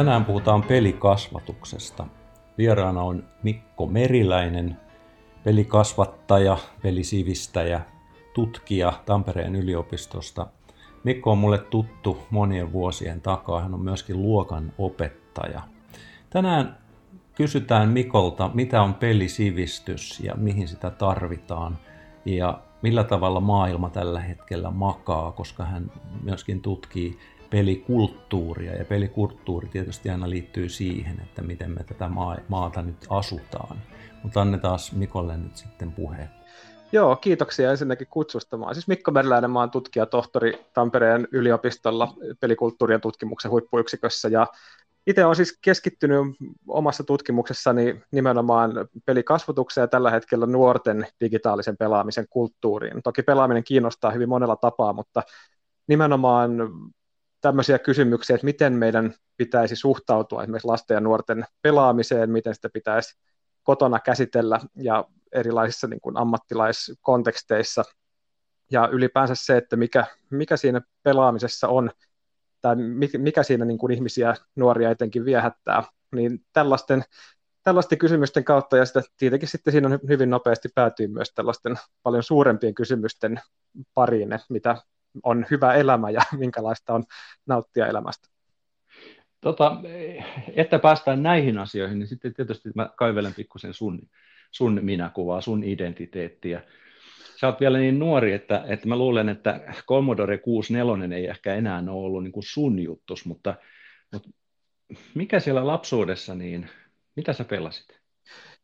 Tänään puhutaan pelikasvatuksesta. Vieraana on Mikko Meriläinen, pelikasvattaja, pelisivistäjä, tutkija Tampereen yliopistosta. Mikko on mulle tuttu monien vuosien takaa, hän on myöskin luokan opettaja. Tänään kysytään Mikolta, mitä on pelisivistys ja mihin sitä tarvitaan ja millä tavalla maailma tällä hetkellä makaa, koska hän myöskin tutkii pelikulttuuria ja pelikulttuuri tietysti aina liittyy siihen, että miten me tätä maata nyt asutaan. Mutta annetaan Mikolle nyt sitten puheen. Joo, kiitoksia ensinnäkin kutsusta. Mä siis Mikko Merläinen, mä oon tutkija, tohtori Tampereen yliopistolla pelikulttuurien tutkimuksen huippuyksikössä ja itse olen siis keskittynyt omassa tutkimuksessani nimenomaan pelikasvatukseen ja tällä hetkellä nuorten digitaalisen pelaamisen kulttuuriin. Toki pelaaminen kiinnostaa hyvin monella tapaa, mutta nimenomaan tämmöisiä kysymyksiä, että miten meidän pitäisi suhtautua esimerkiksi lasten ja nuorten pelaamiseen, miten sitä pitäisi kotona käsitellä ja erilaisissa niin kuin ammattilaiskonteksteissa. Ja ylipäänsä se, että mikä, mikä siinä pelaamisessa on, tai mikä siinä niin kuin ihmisiä, nuoria etenkin viehättää, niin tällaisten, tällaisten kysymysten kautta, ja sitä tietenkin sitten siinä on hyvin nopeasti päätyy myös tällaisten paljon suurempien kysymysten pariin, mitä on hyvä elämä ja minkälaista on nauttia elämästä. Tota, että päästään näihin asioihin, niin sitten tietysti mä kaivelen pikkusen sun, sun minäkuvaa, sun identiteettiä. Sä oot vielä niin nuori, että, että mä luulen, että Commodore 64 ei ehkä enää ole ollut niin kuin sun juttus, mutta, mutta mikä siellä lapsuudessa, niin mitä sä pelasit?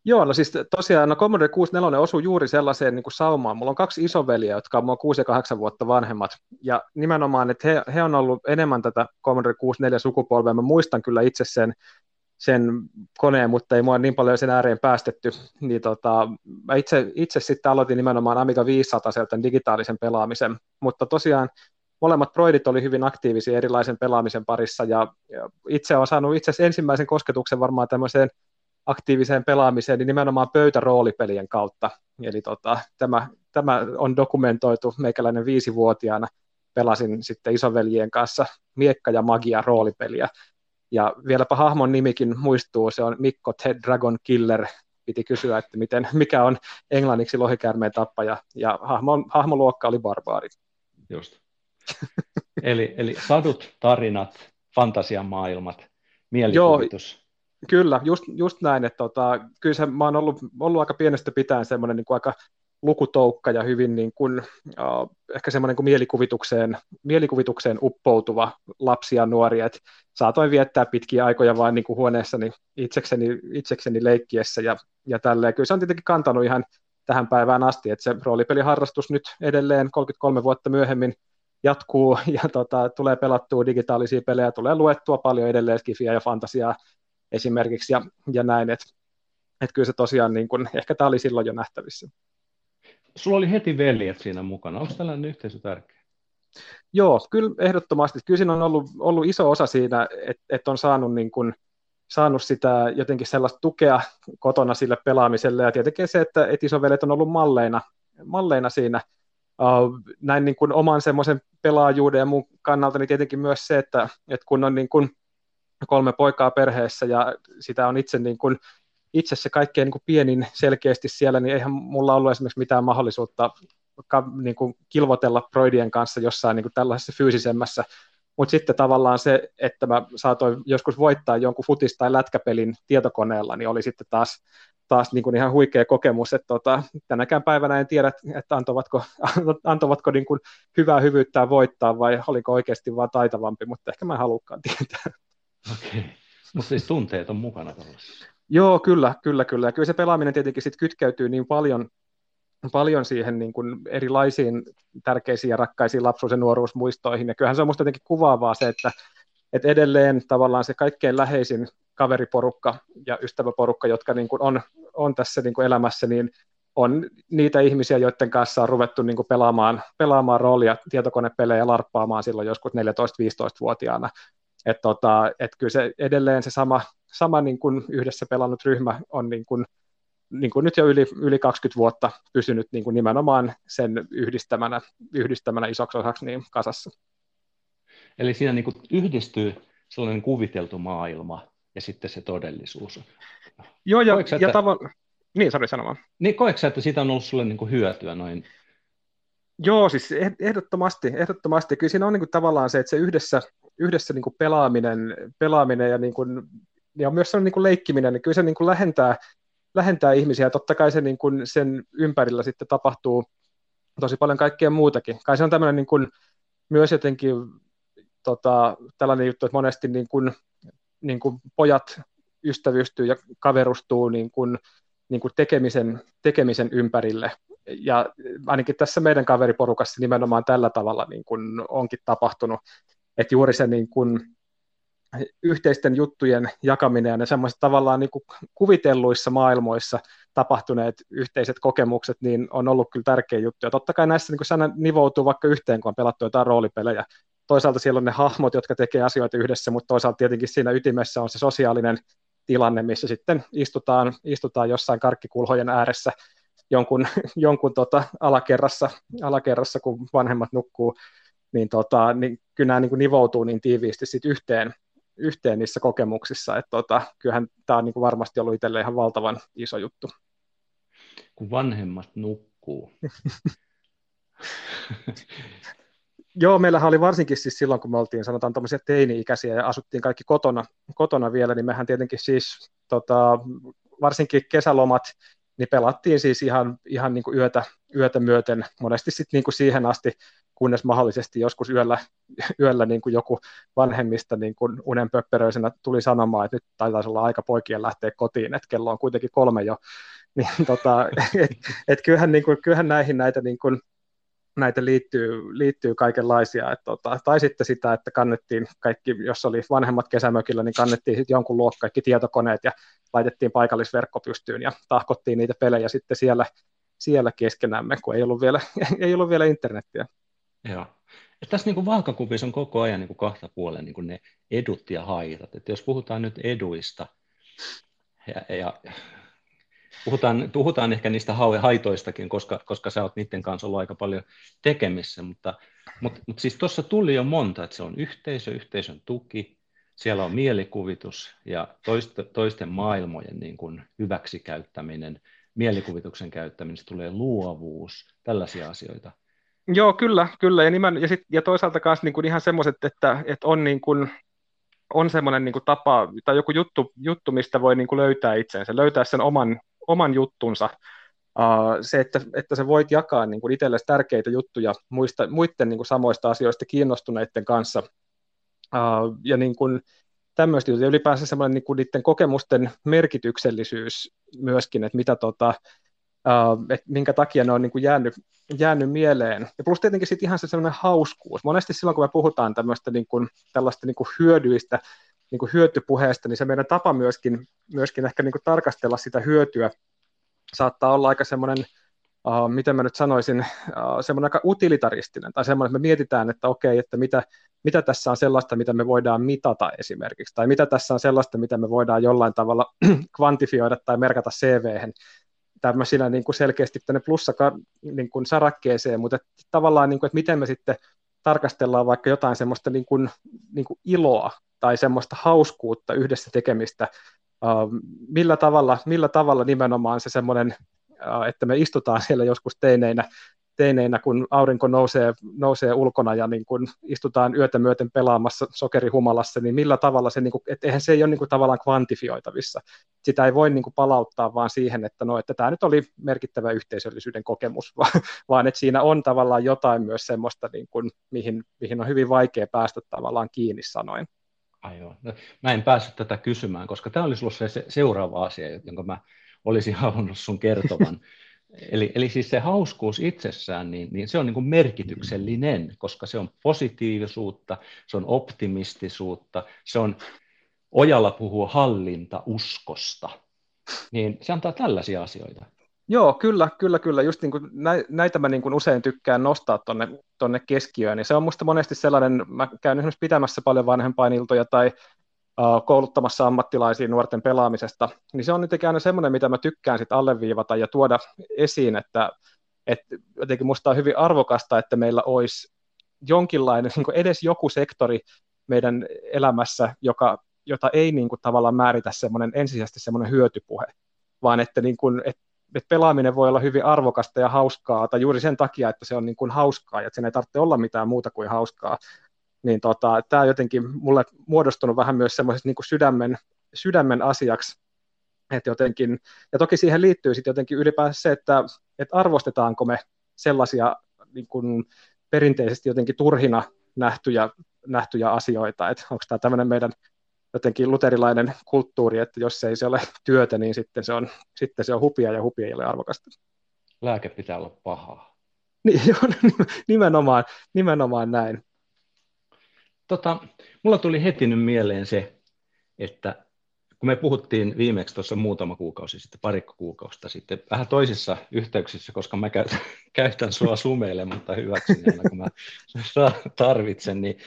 Joo, no siis tosiaan no Commodore 64 osui juuri sellaiseen niin kuin saumaan. Mulla on kaksi isoveliä, jotka on mua 6 ja 8 vuotta vanhemmat. Ja nimenomaan, että he, he on ollut enemmän tätä Commodore 64 sukupolvea. Mä muistan kyllä itse sen, sen koneen, mutta ei mua niin paljon sen ääreen päästetty. Niin tota, mä itse, itse sitten aloitin nimenomaan Amiga 500 sieltä digitaalisen pelaamisen. Mutta tosiaan molemmat proidit oli hyvin aktiivisia erilaisen pelaamisen parissa. Ja, ja itse olen saanut itse ensimmäisen kosketuksen varmaan tämmöiseen aktiiviseen pelaamiseen, niin nimenomaan pöytäroolipelien kautta. Eli tota, tämä, tämä on dokumentoitu meikäläinen viisivuotiaana. Pelasin sitten isoveljien kanssa miekka- ja magia roolipeliä. Ja vieläpä hahmon nimikin muistuu, se on Mikko Ted Dragon Killer. Piti kysyä, että miten, mikä on englanniksi lohikäärmeen tappaja, ja hahmo, hahmoluokka oli barbaari. Just. eli, eli sadut, tarinat, fantasian maailmat, mielikuvitus. Joo, Kyllä, just, just näin, että tota, kyllä se, mä oon ollut, ollut aika pienestä pitäen semmoinen niin aika lukutoukka ja hyvin niin kuin, uh, ehkä semmoinen kuin mielikuvitukseen, mielikuvitukseen uppoutuva lapsi ja nuori, että saatoin viettää pitkiä aikoja vain niin kuin huoneessani itsekseni, itsekseni leikkiessä ja, ja tälleen. Kyllä se on tietenkin kantanut ihan tähän päivään asti, että se roolipeliharrastus nyt edelleen 33 vuotta myöhemmin jatkuu ja tota, tulee pelattua digitaalisia pelejä, tulee luettua paljon edelleen skifiä ja fantasiaa esimerkiksi ja, ja näin, että et kyllä se tosiaan, niin kun, ehkä tämä oli silloin jo nähtävissä. Sulla oli heti veljet siinä mukana, onko tällainen yhteisö tärkeä? Joo, kyllä ehdottomasti. Kyllä siinä on ollut, ollut iso osa siinä, että, että on saanut, niin kun, saanut sitä jotenkin sellaista tukea kotona sille pelaamiselle, ja tietenkin se, että, että isovelet on ollut malleina, malleina siinä, uh, näin niin kuin oman semmoisen pelaajuuden ja muun kannalta, niin tietenkin myös se, että, että kun on niin kuin kolme poikaa perheessä ja sitä on itse, niin kuin, itse se kaikkein niin kuin pienin selkeästi siellä, niin eihän mulla ollut esimerkiksi mitään mahdollisuutta niin kuin kilvotella Broidien kanssa jossain niin kuin tällaisessa fyysisemmässä, mutta sitten tavallaan se, että mä saatoin joskus voittaa jonkun futis- tai lätkäpelin tietokoneella, niin oli sitten taas, taas niin kuin ihan huikea kokemus, että tota, tänäkään päivänä en tiedä, että antoivatko, antoivatko niin kuin hyvää hyvyyttä voittaa vai oliko oikeasti vaan taitavampi, mutta ehkä mä en halukkaan tietää. Okei, okay. mutta siis tunteet on mukana tällaisessa. Joo, kyllä, kyllä, kyllä. Ja kyllä se pelaaminen tietenkin sit kytkeytyy niin paljon, paljon siihen niin kuin erilaisiin tärkeisiin ja rakkaisiin lapsuus- ja nuoruusmuistoihin. Ja kyllähän se on minusta jotenkin kuvaavaa se, että, että edelleen tavallaan se kaikkein läheisin kaveriporukka ja ystäväporukka, jotka niin kuin on, on tässä niin kuin elämässä, niin on niitä ihmisiä, joiden kanssa on ruvettu niin kuin pelaamaan, pelaamaan roolia, tietokonepelejä larppaamaan silloin joskus 14-15-vuotiaana. Että tota, et kyllä se edelleen se sama, sama niin kuin yhdessä pelannut ryhmä on niin kuin, niin kuin nyt jo yli, yli 20 vuotta pysynyt niin kuin nimenomaan sen yhdistämänä, yhdistämänä isoksi osaksi niin kasassa. Eli siinä niin kuin yhdistyy sellainen kuviteltu maailma ja sitten se todellisuus. Joo, ja, koetko, ja että, tavo- niin, sori sanomaan. Niin, koetko että siitä on ollut sulle niin kuin hyötyä noin? Joo, siis ehdottomasti, ehdottomasti. Kyllä siinä on niin kuin tavallaan se, että se yhdessä, yhdessä niin kuin pelaaminen, pelaaminen ja, niin kuin, ja myös se niin kuin leikkiminen, niin kyllä se niin kuin lähentää, lähentää ihmisiä. Totta kai se niin kuin sen ympärillä sitten tapahtuu tosi paljon kaikkea muutakin. Kai se on tämmöinen niin kuin, myös jotenkin tota, tällainen juttu, että monesti niin kuin, niin kuin pojat ystävystyy ja kaverustuu niin kuin, niin kuin tekemisen, tekemisen ympärille. Ja ainakin tässä meidän kaveriporukassa nimenomaan tällä tavalla niin kuin onkin tapahtunut, että juuri se niin kuin yhteisten juttujen jakaminen ja semmoiset tavallaan niin kuin kuvitelluissa maailmoissa tapahtuneet yhteiset kokemukset, niin on ollut kyllä tärkeä juttu. Ja totta kai näissä niin kuin nivoutuu vaikka yhteen, kun on pelattu jotain roolipelejä. Toisaalta siellä on ne hahmot, jotka tekee asioita yhdessä, mutta toisaalta tietenkin siinä ytimessä on se sosiaalinen tilanne, missä sitten istutaan, istutaan jossain karkkikulhojen ääressä jonkun, jonkun tota alakerrassa, alakerrassa, kun vanhemmat nukkuu, niin, tota, niin kyllä nämä niin kuin nivoutuu niin tiiviisti sit yhteen, yhteen niissä kokemuksissa, että tota, kyllähän tämä on niin kuin varmasti ollut itselle ihan valtavan iso juttu. Kun vanhemmat nukkuu. Joo, meillähän oli varsinkin siis silloin, kun me oltiin sanotaan tämmöisiä teini-ikäisiä ja asuttiin kaikki kotona, kotona vielä, niin mehän tietenkin siis tota, varsinkin kesälomat, niin pelattiin siis ihan, ihan niin kuin yötä, yötä myöten, monesti sitten niin kuin siihen asti, kunnes mahdollisesti joskus yöllä, yöllä niin kuin joku vanhemmista niin kuin unenpöpperöisenä tuli sanomaan, että nyt taitaisi olla aika poikien lähteä kotiin, että kello on kuitenkin kolme jo. Niin, tota, et, et kyllähän, niin kuin, kyllähän näihin näitä niin kuin, näitä liittyy, liittyy kaikenlaisia. Et, tota, tai sitten sitä, että kannettiin kaikki, jos oli vanhemmat kesämökillä, niin kannettiin sitten jonkun luokka kaikki tietokoneet ja laitettiin paikallisverkko pystyyn ja tahkottiin niitä pelejä sitten siellä, siellä keskenämme, kun ei ollut vielä, ei ollut vielä internettiä. Joo. Ja tässä niin vaakakupissa on koko ajan niin kahta puolen niin ne edut ja haitat. Että jos puhutaan nyt eduista, ja, ja puhutaan, puhutaan ehkä niistä haitoistakin, koska, koska sä oot niiden kanssa ollut aika paljon tekemissä, mutta, mutta, mutta siis tuossa tuli jo monta, että se on yhteisö, yhteisön tuki, siellä on mielikuvitus ja toiste, toisten maailmojen niin kuin hyväksikäyttäminen, mielikuvituksen käyttäminen, tulee luovuus, tällaisia asioita. Joo, kyllä, kyllä. Ja, nimen, ja, sit, ja toisaalta myös niin kuin ihan semmoiset, että, että on, niin kuin, on semmoinen niin kuin tapa tai joku juttu, juttu mistä voi niin kuin löytää itsensä, löytää sen oman, oman juttunsa. Uh, se, että, että sä voit jakaa niin kuin itsellesi tärkeitä juttuja muista, muiden niin kuin samoista asioista kiinnostuneiden kanssa. Uh, ja niin kuin, tämmöistä juttuja. Ylipäänsä semmoinen niin kuin niiden kokemusten merkityksellisyys myöskin, että mitä tota, uh, että minkä takia ne on niin kuin jäänyt, jäänyt mieleen. Ja plus tietenkin sitten ihan se semmoinen hauskuus. Monesti silloin, kun me puhutaan tämmöistä niin kuin, tällaista niin kuin hyödyistä, niin kuin hyötypuheesta, niin se meidän tapa myöskin, myöskin ehkä niin kuin tarkastella sitä hyötyä saattaa olla aika semmoinen, uh, miten mä nyt sanoisin, uh, semmoinen aika utilitaristinen, tai semmoinen, että me mietitään, että okei, että mitä, mitä tässä on sellaista, mitä me voidaan mitata esimerkiksi, tai mitä tässä on sellaista, mitä me voidaan jollain tavalla kvantifioida tai merkata CV-hen, tämmöisinä niin kuin selkeästi tänne plussa niin mutta että tavallaan, niin kuin, että miten me sitten tarkastellaan vaikka jotain semmoista niin kuin, niin kuin iloa tai semmoista hauskuutta yhdessä tekemistä, millä tavalla, millä tavalla nimenomaan se semmoinen, että me istutaan siellä joskus teineinä teineinä, kun aurinko nousee, nousee ulkona ja niin kun istutaan yötä myöten pelaamassa sokerihumalassa, niin millä tavalla se, niin kuin, että eihän se ei ole niin kuin, tavallaan kvantifioitavissa. Sitä ei voi niin kuin, palauttaa vaan siihen, että, no, että tämä nyt oli merkittävä yhteisöllisyyden kokemus, vaan että siinä on tavallaan jotain myös semmoista, niin kuin, mihin, mihin on hyvin vaikea päästä tavallaan kiinni sanoin. Aivan. No, mä en päässyt tätä kysymään, koska tämä olisi ollut se seuraava asia, jonka mä olisin halunnut sun kertovan. Eli, eli siis se hauskuus itsessään, niin, niin se on niin kuin merkityksellinen, koska se on positiivisuutta, se on optimistisuutta, se on, Ojalla puhuu hallinta uskosta, niin se antaa tällaisia asioita. Joo, kyllä, kyllä, kyllä. Just niin kuin näitä mä niin kuin usein tykkään nostaa tuonne tonne keskiöön. Niin se on musta monesti sellainen, mä käyn esimerkiksi pitämässä paljon vanhempainiltoja tai kouluttamassa ammattilaisia nuorten pelaamisesta, niin se on nyt aina semmoinen, mitä mä tykkään sit alleviivata ja tuoda esiin, että, että jotenkin musta on hyvin arvokasta, että meillä olisi jonkinlainen, niin edes joku sektori meidän elämässä, joka, jota ei niin kuin tavallaan määritä semmoinen ensisijaisesti semmoinen hyötypuhe, vaan että, niin kuin, että, että pelaaminen voi olla hyvin arvokasta ja hauskaa, tai juuri sen takia, että se on niin kuin hauskaa, ja että sen ei tarvitse olla mitään muuta kuin hauskaa, niin tota, tämä on jotenkin mulle muodostunut vähän myös semmoisesta niin sydämen, sydämen asiaksi, että jotenkin, ja toki siihen liittyy sitten jotenkin ylipäänsä se, että, että arvostetaanko me sellaisia niin kuin perinteisesti jotenkin turhina nähtyjä, nähtyjä asioita, että onko tämä tämmöinen meidän jotenkin luterilainen kulttuuri, että jos ei se ole työtä, niin sitten se on, sitten se on hupia ja hupia ei ole arvokasta. Lääke pitää olla pahaa. Niin, nimenomaan, nimenomaan näin. Tota, mulla tuli heti nyt mieleen se, että kun me puhuttiin viimeksi tuossa muutama kuukausi sitten, parikko kuukausta sitten, vähän toisissa yhteyksissä, koska mä käytän, käytän sua sumeilematta hyväksi aina, kun mä tarvitsen, niin,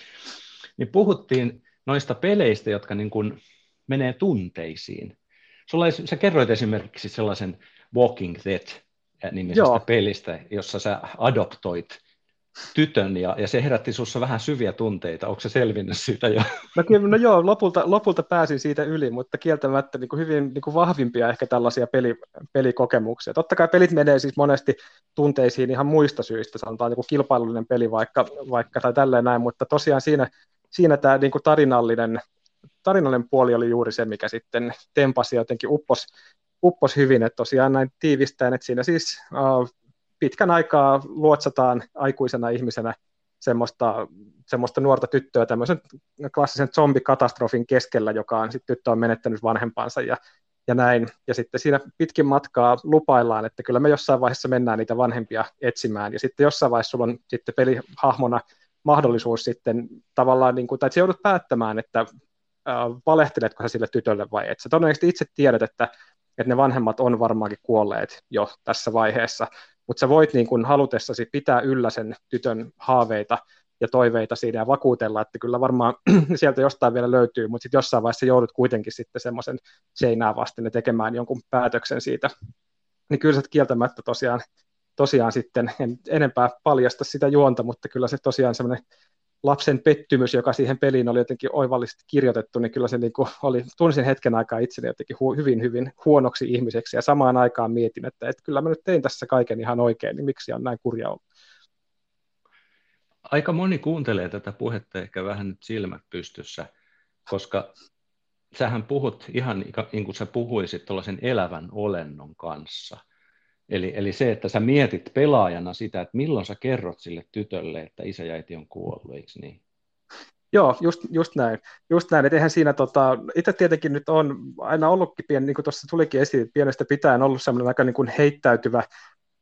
niin puhuttiin noista peleistä, jotka niin kuin menee tunteisiin. Sulla, sä kerroit esimerkiksi sellaisen Walking Dead-nimisestä Joo. pelistä, jossa sä adoptoit tytön ja, ja se herätti sinussa vähän syviä tunteita. Onko se selvinnyt siitä jo? No, no joo, lopulta, lopulta pääsin siitä yli, mutta kieltämättä niin kuin hyvin niin kuin vahvimpia ehkä tällaisia peli, pelikokemuksia. Totta kai pelit menee siis monesti tunteisiin ihan muista syistä, sanotaan joku kilpailullinen peli vaikka, vaikka tai tälleen näin, mutta tosiaan siinä, siinä tämä niin kuin tarinallinen, tarinallinen puoli oli juuri se, mikä sitten tempasi jotenkin uppos, uppos hyvin, että tosiaan näin tiivistäen, että siinä siis uh, pitkän aikaa luotsataan aikuisena ihmisenä semmoista, semmoista nuorta tyttöä tämmöisen klassisen zombikatastrofin keskellä, joka on sitten tyttö on menettänyt vanhempansa ja, ja näin. Ja sitten siinä pitkin matkaa lupaillaan, että kyllä me jossain vaiheessa mennään niitä vanhempia etsimään. Ja sitten jossain vaiheessa sulla on sitten pelihahmona mahdollisuus sitten tavallaan, niin kuin, tai että joudut päättämään, että valehteletko sä sille tytölle vai et. Sä todennäköisesti itse tiedät, että, että ne vanhemmat on varmaankin kuolleet jo tässä vaiheessa, mutta sä voit niin kuin halutessasi pitää yllä sen tytön haaveita ja toiveita siinä ja vakuutella, että kyllä varmaan sieltä jostain vielä löytyy, mutta sitten jossain vaiheessa joudut kuitenkin sitten semmoisen seinää vasten ja tekemään jonkun päätöksen siitä. Niin kyllä se kieltämättä tosiaan, tosiaan sitten, en enempää paljasta sitä juonta, mutta kyllä se tosiaan semmoinen lapsen pettymys, joka siihen peliin oli jotenkin oivallisesti kirjoitettu, niin kyllä se niin kuin oli, tunsin hetken aikaa itseni jotenkin hu, hyvin, hyvin huonoksi ihmiseksi, ja samaan aikaan mietin, että, että kyllä mä nyt tein tässä kaiken ihan oikein, niin miksi on näin kurja ollut. Aika moni kuuntelee tätä puhetta ehkä vähän nyt silmät pystyssä, koska sähän puhut ihan niin kuin sä puhuisit tuollaisen elävän olennon kanssa – Eli, eli se, että sä mietit pelaajana sitä, että milloin sä kerrot sille tytölle, että isä ja äiti on kuollut, eikö niin? Joo, just, just näin. Just näin, että eihän siinä, tota, itse tietenkin nyt on aina ollutkin pieni, niin kuin tuossa tulikin esiin, että pienestä pitäen ollut semmoinen aika niin kuin heittäytyvä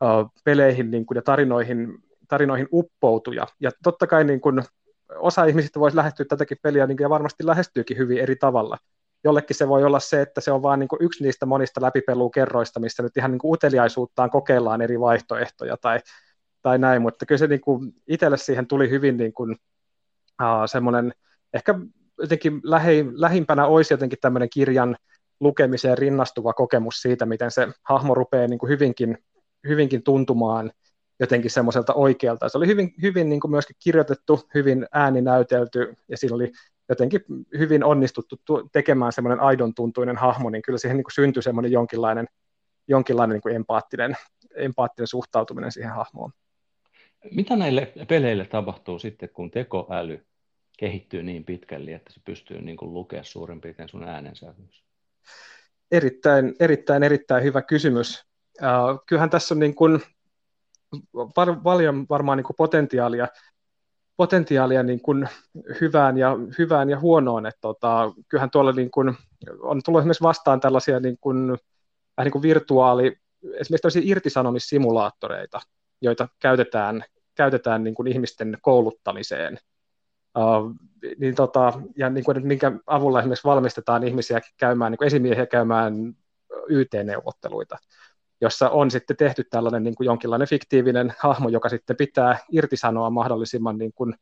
uh, peleihin niin kuin, ja tarinoihin, tarinoihin uppoutuja. Ja totta kai niin kuin, osa ihmisistä voisi lähestyä tätäkin peliä niin kuin, ja varmasti lähestyykin hyvin eri tavalla jollekin se voi olla se, että se on vain niin yksi niistä monista läpipelukerroista, missä nyt ihan niin kuin uteliaisuuttaan kokeillaan eri vaihtoehtoja tai, tai näin, mutta kyllä se niin kuin itselle siihen tuli hyvin niin kuin, uh, semmoinen, ehkä jotenkin lähi, lähimpänä olisi jotenkin tämmöinen kirjan lukemiseen rinnastuva kokemus siitä, miten se hahmo rupeaa niin kuin hyvinkin, hyvinkin tuntumaan jotenkin semmoiselta oikealta. Se oli hyvin, hyvin niin kuin myöskin kirjoitettu, hyvin ääninäytelty ja siinä oli jotenkin hyvin onnistuttu tekemään semmoinen aidon tuntuinen hahmo, niin kyllä siihen niin kuin syntyi semmoinen jonkinlainen, jonkinlainen niin kuin empaattinen, empaattinen suhtautuminen siihen hahmoon. Mitä näille peleille tapahtuu sitten, kun tekoäly kehittyy niin pitkälle, että se pystyy niin kuin lukea suurin piirtein sun äänensävyys? Erittäin, erittäin, erittäin hyvä kysymys. Uh, kyllähän tässä on niin kuin, paljon varmaan niin kuin potentiaalia potentiaalia niin kuin hyvään, ja, hyvään ja huonoon. Että tota, kyllähän tuolla niin kuin, on tullut esimerkiksi vastaan tällaisia niin kuin, vähän niin kuin virtuaali, esimerkiksi tällaisia irtisanomissimulaattoreita, joita käytetään, käytetään niin kuin ihmisten kouluttamiseen. Uh, niin tota, ja niin kuin, minkä avulla esimerkiksi valmistetaan ihmisiä käymään, niin kuin esimiehiä käymään YT-neuvotteluita jossa on sitten tehty tällainen niin kuin jonkinlainen fiktiivinen hahmo, joka sitten pitää irtisanoa mahdollisimman, niin kuin,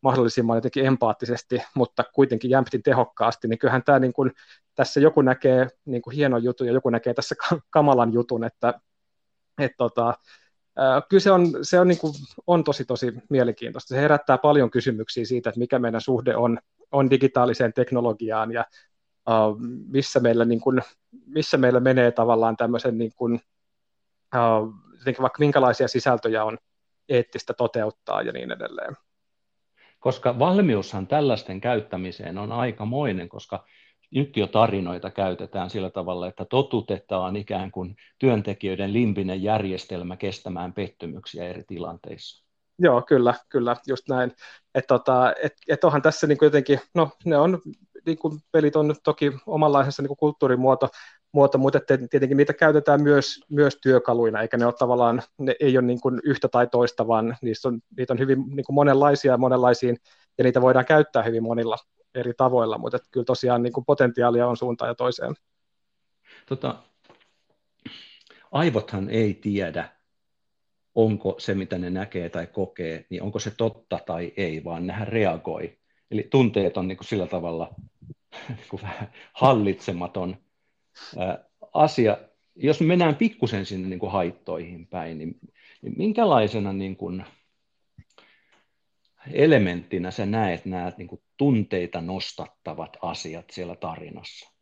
mahdollisimman jotenkin empaattisesti, mutta kuitenkin jämptin tehokkaasti, niin kyllähän tämä niin kuin, tässä joku näkee niin kuin hienon jutun ja joku näkee tässä kamalan jutun, että et, tota, kyllä se on, se on, niin kuin, on tosi tosi mielenkiintoista. Se herättää paljon kysymyksiä siitä, että mikä meidän suhde on on digitaaliseen teknologiaan ja uh, missä, meillä, niin kuin, missä meillä menee tavallaan tämmöisen, niin kuin, vaikka minkälaisia sisältöjä on eettistä toteuttaa ja niin edelleen. Koska valmiushan tällaisten käyttämiseen on aikamoinen, koska nyt jo tarinoita käytetään sillä tavalla, että totutetaan ikään kuin työntekijöiden limpinen järjestelmä kestämään pettymyksiä eri tilanteissa. Joo, kyllä, kyllä, just näin. Että tota, et, et onhan tässä niin jotenkin, no ne on, niin kuin pelit on toki omanlaisensa niin kulttuurimuoto, muoto, mutta tietenkin niitä käytetään myös, myös työkaluina, eikä ne ole tavallaan, ne ei ole niin kuin yhtä tai toista, vaan niistä on, niitä on hyvin niin kuin monenlaisia ja monenlaisiin, ja niitä voidaan käyttää hyvin monilla eri tavoilla, mutta että kyllä tosiaan niin kuin potentiaalia on suuntaan ja toiseen. Tota, aivothan ei tiedä, onko se, mitä ne näkee tai kokee, niin onko se totta tai ei, vaan nehän reagoi. Eli tunteet on niin kuin sillä tavalla niin kuin vähän hallitsematon asia. Jos me mennään pikkusen sinne niin kuin haittoihin päin, niin, niin minkälaisena niin kuin elementtinä sä näet nämä niin kuin tunteita nostattavat asiat siellä tarinassa?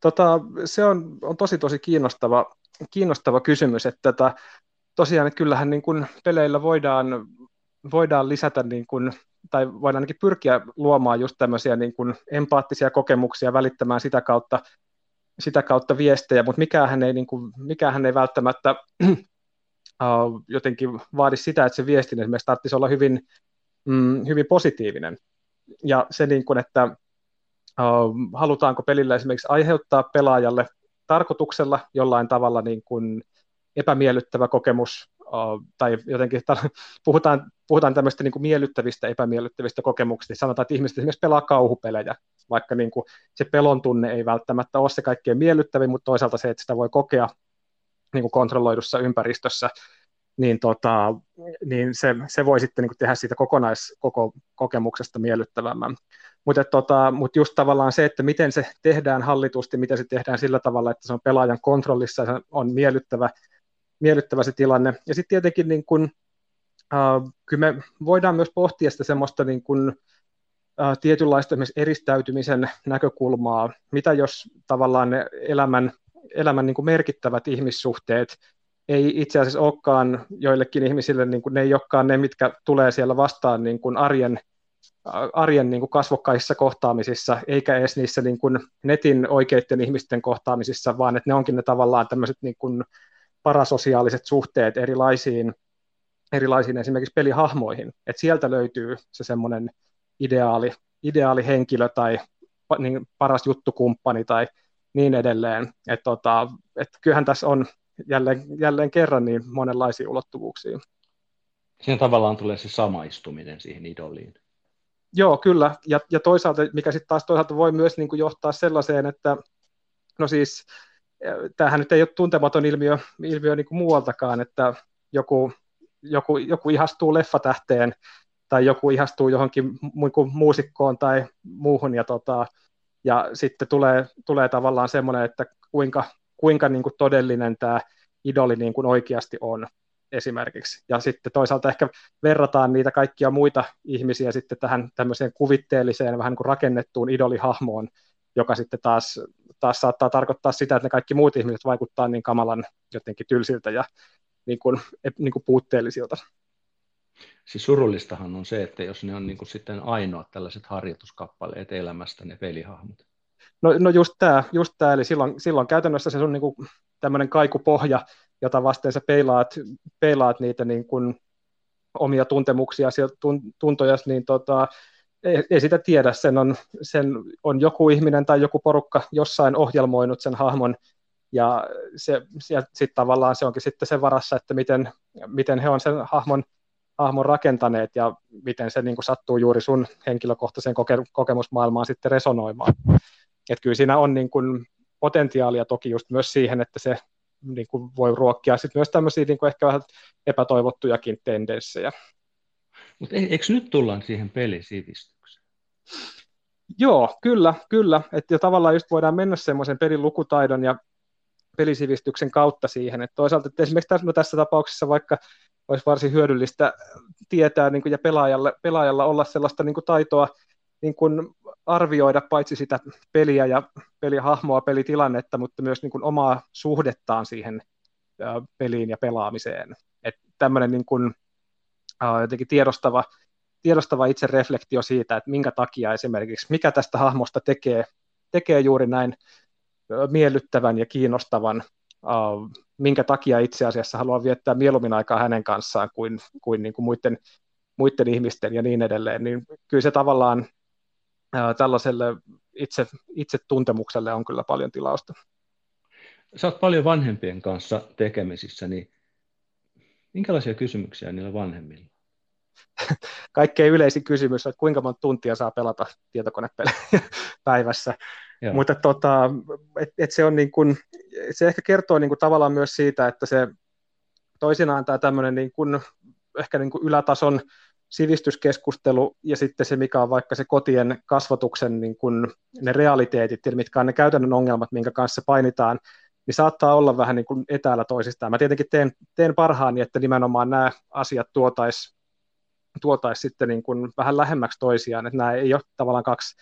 Tota, se on, on tosi tosi kiinnostava, kiinnostava kysymys, että tätä, tosiaan, että kyllähän niin kuin peleillä voidaan, voidaan lisätä niin kuin, tai voidaan ainakin pyrkiä luomaan just tämmöisiä niin kuin empaattisia kokemuksia, välittämään sitä kautta, sitä kautta viestejä, mutta mikähän ei, niin kuin, mikähän ei välttämättä uh, jotenkin vaadi sitä, että se viestin esimerkiksi tarvitsisi olla hyvin, mm, hyvin positiivinen. Ja se, niin kuin, että uh, halutaanko pelillä esimerkiksi aiheuttaa pelaajalle tarkoituksella jollain tavalla niin kuin, epämiellyttävä kokemus, tai jotenkin puhutaan, puhutaan tämmöistä niin kuin miellyttävistä, epämiellyttävistä kokemuksista. Sanotaan, että ihmiset esimerkiksi pelaa kauhupelejä, vaikka niin kuin se pelon tunne ei välttämättä ole se kaikkein miellyttävin, mutta toisaalta se, että sitä voi kokea niin kuin kontrolloidussa ympäristössä, niin, tota, niin se, se voi sitten niin kuin tehdä siitä kokonaiskokemuksesta miellyttävämmän. Mutta tota, mut just tavallaan se, että miten se tehdään hallitusti, miten se tehdään sillä tavalla, että se on pelaajan kontrollissa, se on miellyttävä, miellyttävä se tilanne. Ja sitten tietenkin niin kun, äh, kyllä me voidaan myös pohtia sitä semmoista niin kun, äh, tietynlaista eristäytymisen näkökulmaa, mitä jos tavallaan ne elämän, elämän niin merkittävät ihmissuhteet ei itse asiassa olekaan joillekin ihmisille, niin kuin ne ei olekaan ne, mitkä tulee siellä vastaan niin kuin arjen, arjen niin kuin kasvokkaissa kohtaamisissa, eikä edes niissä niin kuin netin oikeiden ihmisten kohtaamisissa, vaan että ne onkin ne tavallaan tämmöiset niin kuin parasosiaaliset suhteet erilaisiin, erilaisiin esimerkiksi pelihahmoihin. Et sieltä löytyy se semmoinen ideaali, ideaali henkilö tai niin paras juttukumppani tai niin edelleen. Et tota, et kyllähän tässä on jälleen, jälleen kerran niin monenlaisia ulottuvuuksia. Siinä tavallaan tulee se samaistuminen siihen idoliin. Joo, kyllä. Ja, ja toisaalta, mikä sitten taas toisaalta voi myös niin kuin johtaa sellaiseen, että no siis tämähän nyt ei ole tuntematon ilmiö, ilmiö niin kuin muualtakaan, että joku, joku, joku ihastuu leffatähteen tai joku ihastuu johonkin mu- muusikkoon tai muuhun ja, tota, ja sitten tulee, tulee tavallaan semmoinen, että kuinka, kuinka niin kuin todellinen tämä idoli niin kuin oikeasti on esimerkiksi. Ja sitten toisaalta ehkä verrataan niitä kaikkia muita ihmisiä sitten tähän tämmöiseen kuvitteelliseen, vähän niin kuin rakennettuun idolihahmoon, joka sitten taas, taas saattaa tarkoittaa sitä, että ne kaikki muut ihmiset vaikuttaa niin kamalan jotenkin tylsiltä ja niin kuin, niin kuin puutteellisilta. Siis surullistahan on se, että jos ne on niin kuin sitten ainoat tällaiset harjoituskappaleet elämästä, ne pelihahmot. No, no just tämä, just tämä, eli silloin, silloin käytännössä se on niin kuin tämmöinen kaikupohja, jota vasten sä peilaat, peilaat niitä niin kuin omia tuntemuksia, tuntoja, niin tota, ei, ei sitä tiedä, sen on, sen on joku ihminen tai joku porukka jossain ohjelmoinut sen hahmon, ja se, sitten tavallaan se onkin sitten sen varassa, että miten, miten he on sen hahmon, hahmon rakentaneet ja miten se niin kuin sattuu juuri sun henkilökohtaisen koke, kokemusmaailmaan sitten resonoimaan. Et kyllä siinä on niin kuin potentiaalia toki just myös siihen, että se niin kuin voi ruokkia sitten myös tämmöisiä niin kuin ehkä vähän epätoivottujakin tendenssejä. Mutta eikö nyt tullaan siihen pelisivistykseen? Joo, kyllä, kyllä. Että tavallaan just voidaan mennä semmoisen pelin lukutaidon ja pelisivistyksen kautta siihen. että toisaalta että esimerkiksi tässä, no tässä tapauksessa vaikka olisi varsin hyödyllistä tietää niin kuin, ja pelaajalle, pelaajalla olla sellaista niin kuin, taitoa niin kuin arvioida paitsi sitä peliä ja pelihahmoa, pelitilannetta, mutta myös niin kuin omaa suhdettaan siihen peliin ja pelaamiseen. Että tämmöinen niin kuin, jotenkin tiedostava, tiedostava itse reflektio siitä, että minkä takia esimerkiksi, mikä tästä hahmosta tekee, tekee juuri näin miellyttävän ja kiinnostavan, minkä takia itse asiassa haluaa viettää mieluummin aikaa hänen kanssaan kuin, kuin, niin kuin muiden, muiden ihmisten ja niin edelleen, niin kyllä se tavallaan tällaiselle itse, itse tuntemukselle on kyllä paljon tilausta. Sä oot paljon vanhempien kanssa tekemisissä, niin minkälaisia kysymyksiä niillä vanhemmilla? Kaikkein yleisin kysymys on, että kuinka monta tuntia saa pelata tietokonepelejä päivässä. Joo. Mutta tota, et, et se, on niin kun, se ehkä kertoo niin kun tavallaan myös siitä, että se toisinaan tämä tämmöinen niin kun, ehkä niin kun ylätason sivistyskeskustelu ja sitten se, mikä on vaikka se kotien kasvatuksen niin kun, ne realiteetit ja mitkä on ne käytännön ongelmat, minkä kanssa painitaan, niin saattaa olla vähän niin kuin etäällä toisistaan. Mä tietenkin teen, teen parhaani, että nimenomaan nämä asiat tuotaisiin tuotais sitten niin kuin vähän lähemmäksi toisiaan, että nämä ei ole tavallaan kaksi,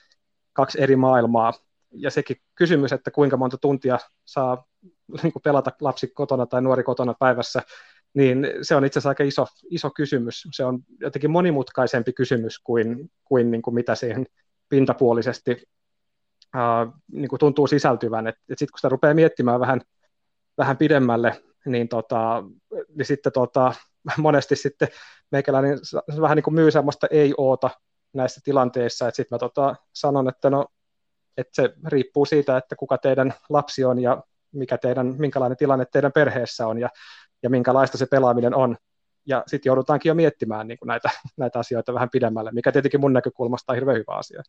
kaksi eri maailmaa. Ja sekin kysymys, että kuinka monta tuntia saa niin kuin pelata lapsi kotona tai nuori kotona päivässä, niin se on itse asiassa aika iso, iso kysymys. Se on jotenkin monimutkaisempi kysymys kuin, kuin, niin kuin mitä siihen pintapuolisesti uh, niin kuin tuntuu sisältyvän. Et, et sitten kun sitä rupeaa miettimään vähän, vähän pidemmälle, niin, tota, niin sitten tota, monesti sitten meikäläinen vähän niin kuin myy semmoista ei-oota näissä tilanteissa, että sitten mä tota, sanon, että no, että se riippuu siitä, että kuka teidän lapsi on ja mikä teidän, minkälainen tilanne teidän perheessä on ja, ja minkälaista se pelaaminen on. Ja sitten joudutaankin jo miettimään niin kuin näitä, näitä asioita vähän pidemmälle, mikä tietenkin mun näkökulmasta on hirveän hyvä asia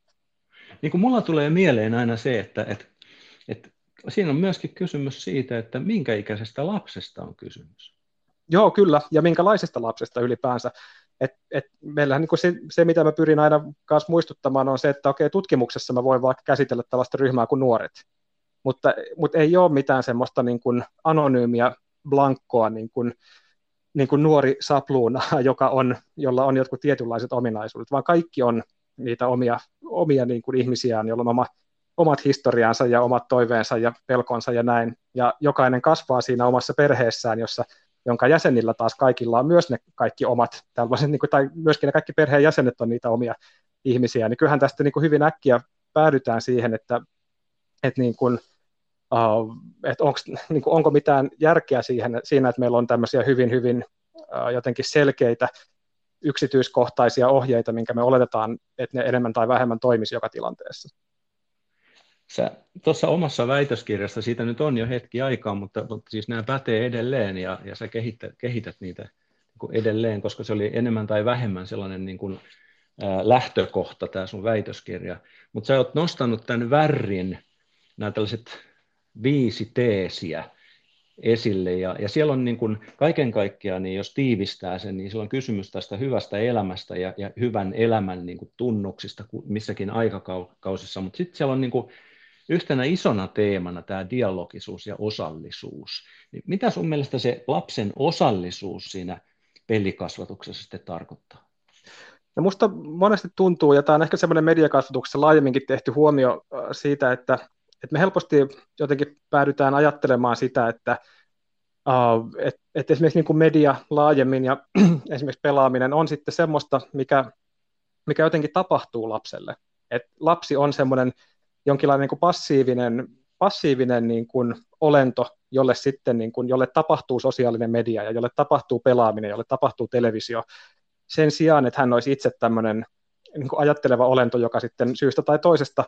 niin kuin mulla tulee mieleen aina se, että, että, että siinä on myöskin kysymys siitä, että minkä ikäisestä lapsesta on kysymys. Joo, kyllä, ja minkälaisesta lapsesta ylipäänsä. Et, et meillähän niin se, se, mitä mä pyrin aina kanssa muistuttamaan, on se, että okei, tutkimuksessa mä voin vaikka käsitellä tällaista ryhmää kuin nuoret, mutta, mutta ei ole mitään semmoista niin kuin anonyymiä blankkoa niin kuin, niin kuin nuori sapluuna, joka on, jolla on jotkut tietynlaiset ominaisuudet, vaan kaikki on niitä omia, omia niin kuin ihmisiään, joilla on oma, omat historiansa ja omat toiveensa ja pelkonsa ja näin. Ja jokainen kasvaa siinä omassa perheessään, jossa, jonka jäsenillä taas kaikilla on myös ne kaikki omat, tällaiset, niin kuin, tai myöskin ne kaikki perheen jäsenet on niitä omia ihmisiä, niin kyllähän tästä niin kuin hyvin äkkiä päädytään siihen, että, että, niin kuin, uh, että onks, niin kuin, onko mitään järkeä siihen, siinä, että meillä on tämmöisiä hyvin, hyvin uh, jotenkin selkeitä yksityiskohtaisia ohjeita, minkä me oletetaan, että ne enemmän tai vähemmän toimisi joka tilanteessa. Sä tuossa omassa väitöskirjassa, siitä nyt on jo hetki aikaa, mutta, mutta siis nämä pätee edelleen ja, ja sä kehität, kehität niitä niin edelleen, koska se oli enemmän tai vähemmän sellainen niin kuin, ää, lähtökohta tämä sun väitöskirja. Mutta sä oot nostanut tämän värin, nämä tällaiset viisi teesiä, esille. Ja, ja siellä on niin kuin, kaiken kaikkiaan, niin jos tiivistää sen, niin siellä on kysymys tästä hyvästä elämästä ja, ja hyvän elämän niin kuin tunnuksista missäkin aikakausissa, mutta sitten siellä on niin kuin, yhtenä isona teemana tämä dialogisuus ja osallisuus. Niin mitä sun mielestä se lapsen osallisuus siinä pelikasvatuksessa sitten tarkoittaa? No musta monesti tuntuu, ja tämä on ehkä semmoinen mediakasvatuksessa laajemminkin tehty huomio äh, siitä, että et me helposti jotenkin päädytään ajattelemaan sitä, että uh, et, et esimerkiksi niin kuin media laajemmin ja esimerkiksi pelaaminen on sitten semmoista, mikä, mikä jotenkin tapahtuu lapselle. Et lapsi on semmoinen jonkinlainen niin kuin passiivinen, passiivinen niin kuin olento, jolle sitten niin kuin, jolle tapahtuu sosiaalinen media ja jolle tapahtuu pelaaminen, jolle tapahtuu televisio, sen sijaan, että hän olisi itse tämmöinen niin kuin ajatteleva olento, joka sitten syystä tai toisesta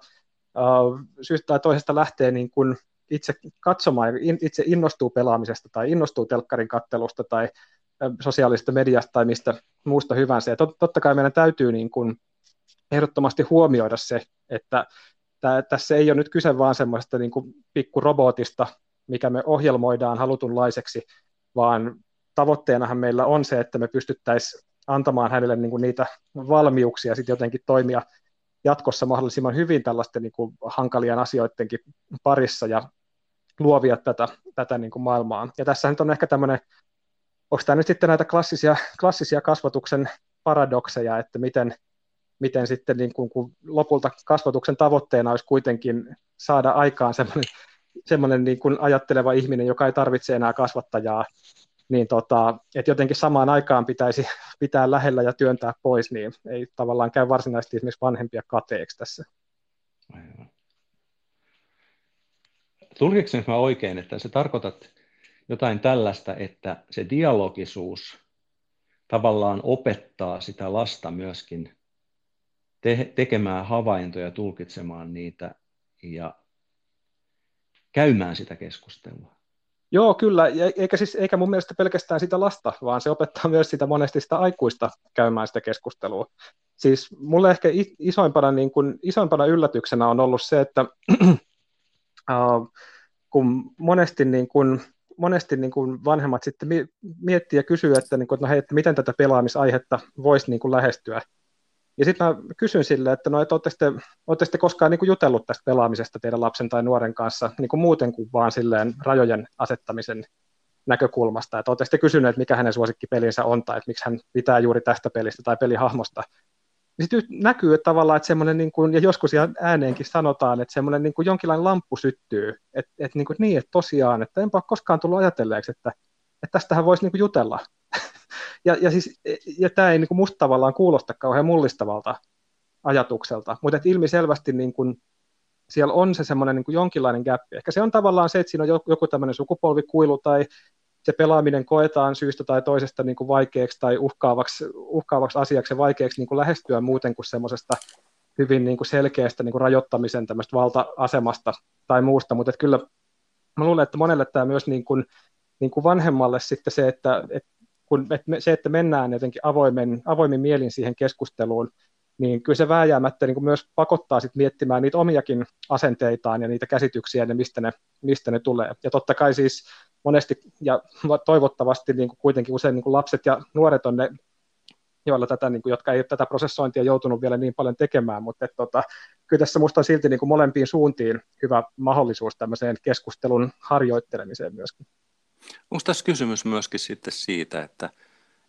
uh, syystä tai toisesta lähtee niin kuin itse katsomaan, itse innostuu pelaamisesta tai innostuu telkkarin kattelusta tai sosiaalisesta mediasta tai mistä muusta hyvänsä. Ja tot, totta kai meidän täytyy niin kuin ehdottomasti huomioida se, että tää, tässä ei ole nyt kyse vaan semmoista niin kuin pikkurobotista, mikä me ohjelmoidaan halutunlaiseksi, vaan tavoitteenahan meillä on se, että me pystyttäisiin antamaan hänelle niin kuin niitä valmiuksia sitten jotenkin toimia jatkossa mahdollisimman hyvin tällaisten niin kuin hankalien asioidenkin parissa ja luovia tätä, tätä niin kuin maailmaa. Ja tässä nyt on ehkä tämmöinen, onko tämä nyt sitten näitä klassisia, klassisia kasvatuksen paradokseja, että miten, miten sitten niin kuin, kun lopulta kasvatuksen tavoitteena olisi kuitenkin saada aikaan semmoinen, semmoinen niin kuin ajatteleva ihminen, joka ei tarvitse enää kasvattajaa, niin tota, että jotenkin samaan aikaan pitäisi pitää lähellä ja työntää pois, niin ei tavallaan käy varsinaisesti esimerkiksi vanhempia kateeksi tässä. Tulkitsen mä oikein, että se tarkoitat jotain tällaista, että se dialogisuus tavallaan opettaa sitä lasta myöskin te- tekemään havaintoja, tulkitsemaan niitä ja käymään sitä keskustelua. Joo, kyllä, eikä, siis, eikä mun mielestä pelkästään sitä lasta, vaan se opettaa myös sitä monesti sitä aikuista käymään sitä keskustelua. Siis mulle ehkä isoimpana, niin kuin, isoimpana yllätyksenä on ollut se, että uh, kun monesti, niin kuin, monesti niin kuin vanhemmat sitten miettii ja kysyy, että, niin kuin, että, no hei, että miten tätä pelaamisaihetta voisi niin kuin lähestyä, ja sitten mä kysyn sille, että no, että oletteko te, koskaan niin kuin jutellut tästä pelaamisesta teidän lapsen tai nuoren kanssa niin kuin muuten kuin vaan silleen rajojen asettamisen näkökulmasta, että oletteko te kysyneet, että mikä hänen suosikkipelinsä on tai että miksi hän pitää juuri tästä pelistä tai pelihahmosta. Niin sitten näkyy että tavallaan, että semmoinen, niin kuin, ja joskus ihan ääneenkin sanotaan, että semmoinen niin kuin jonkinlainen lamppu syttyy, että, että, niin, kuin, niin, että tosiaan, että enpä ole koskaan tullut ajatelleeksi, että, että tästähän voisi niin kuin jutella ja, ja, siis, ja tämä ei niin kuin musta tavallaan kuulosta kauhean mullistavalta ajatukselta, mutta ilmiselvästi niin kuin, siellä on se semmoinen niin jonkinlainen gappi. Ehkä se on tavallaan se, että siinä on joku tämmöinen sukupolvikuilu tai se pelaaminen koetaan syystä tai toisesta niin kuin vaikeaksi tai uhkaavaksi, uhkaavaksi asiaksi ja vaikeaksi niin kuin lähestyä muuten kuin semmoisesta hyvin niin kuin selkeästä niin kuin rajoittamisen tämmöistä valta-asemasta tai muusta, mutta kyllä mä luulen, että monelle tämä myös niin kuin, niin kuin vanhemmalle sitten se, että, että kun me, se, että mennään jotenkin avoimen, avoimin mielin siihen keskusteluun, niin kyllä se vääjäämättä niin kuin myös pakottaa sit miettimään niitä omiakin asenteitaan ja niitä käsityksiä ja mistä ne, mistä ne tulee. Ja totta kai siis monesti ja toivottavasti niin kuin kuitenkin usein niin kuin lapset ja nuoret on ne, joilla tätä, niin kuin, jotka ei ole tätä prosessointia joutunut vielä niin paljon tekemään, mutta että, tota, kyllä tässä minusta on silti niin kuin molempiin suuntiin hyvä mahdollisuus tämmöiseen keskustelun harjoittelemiseen myöskin. Onko tässä kysymys myöskin sitten siitä, että,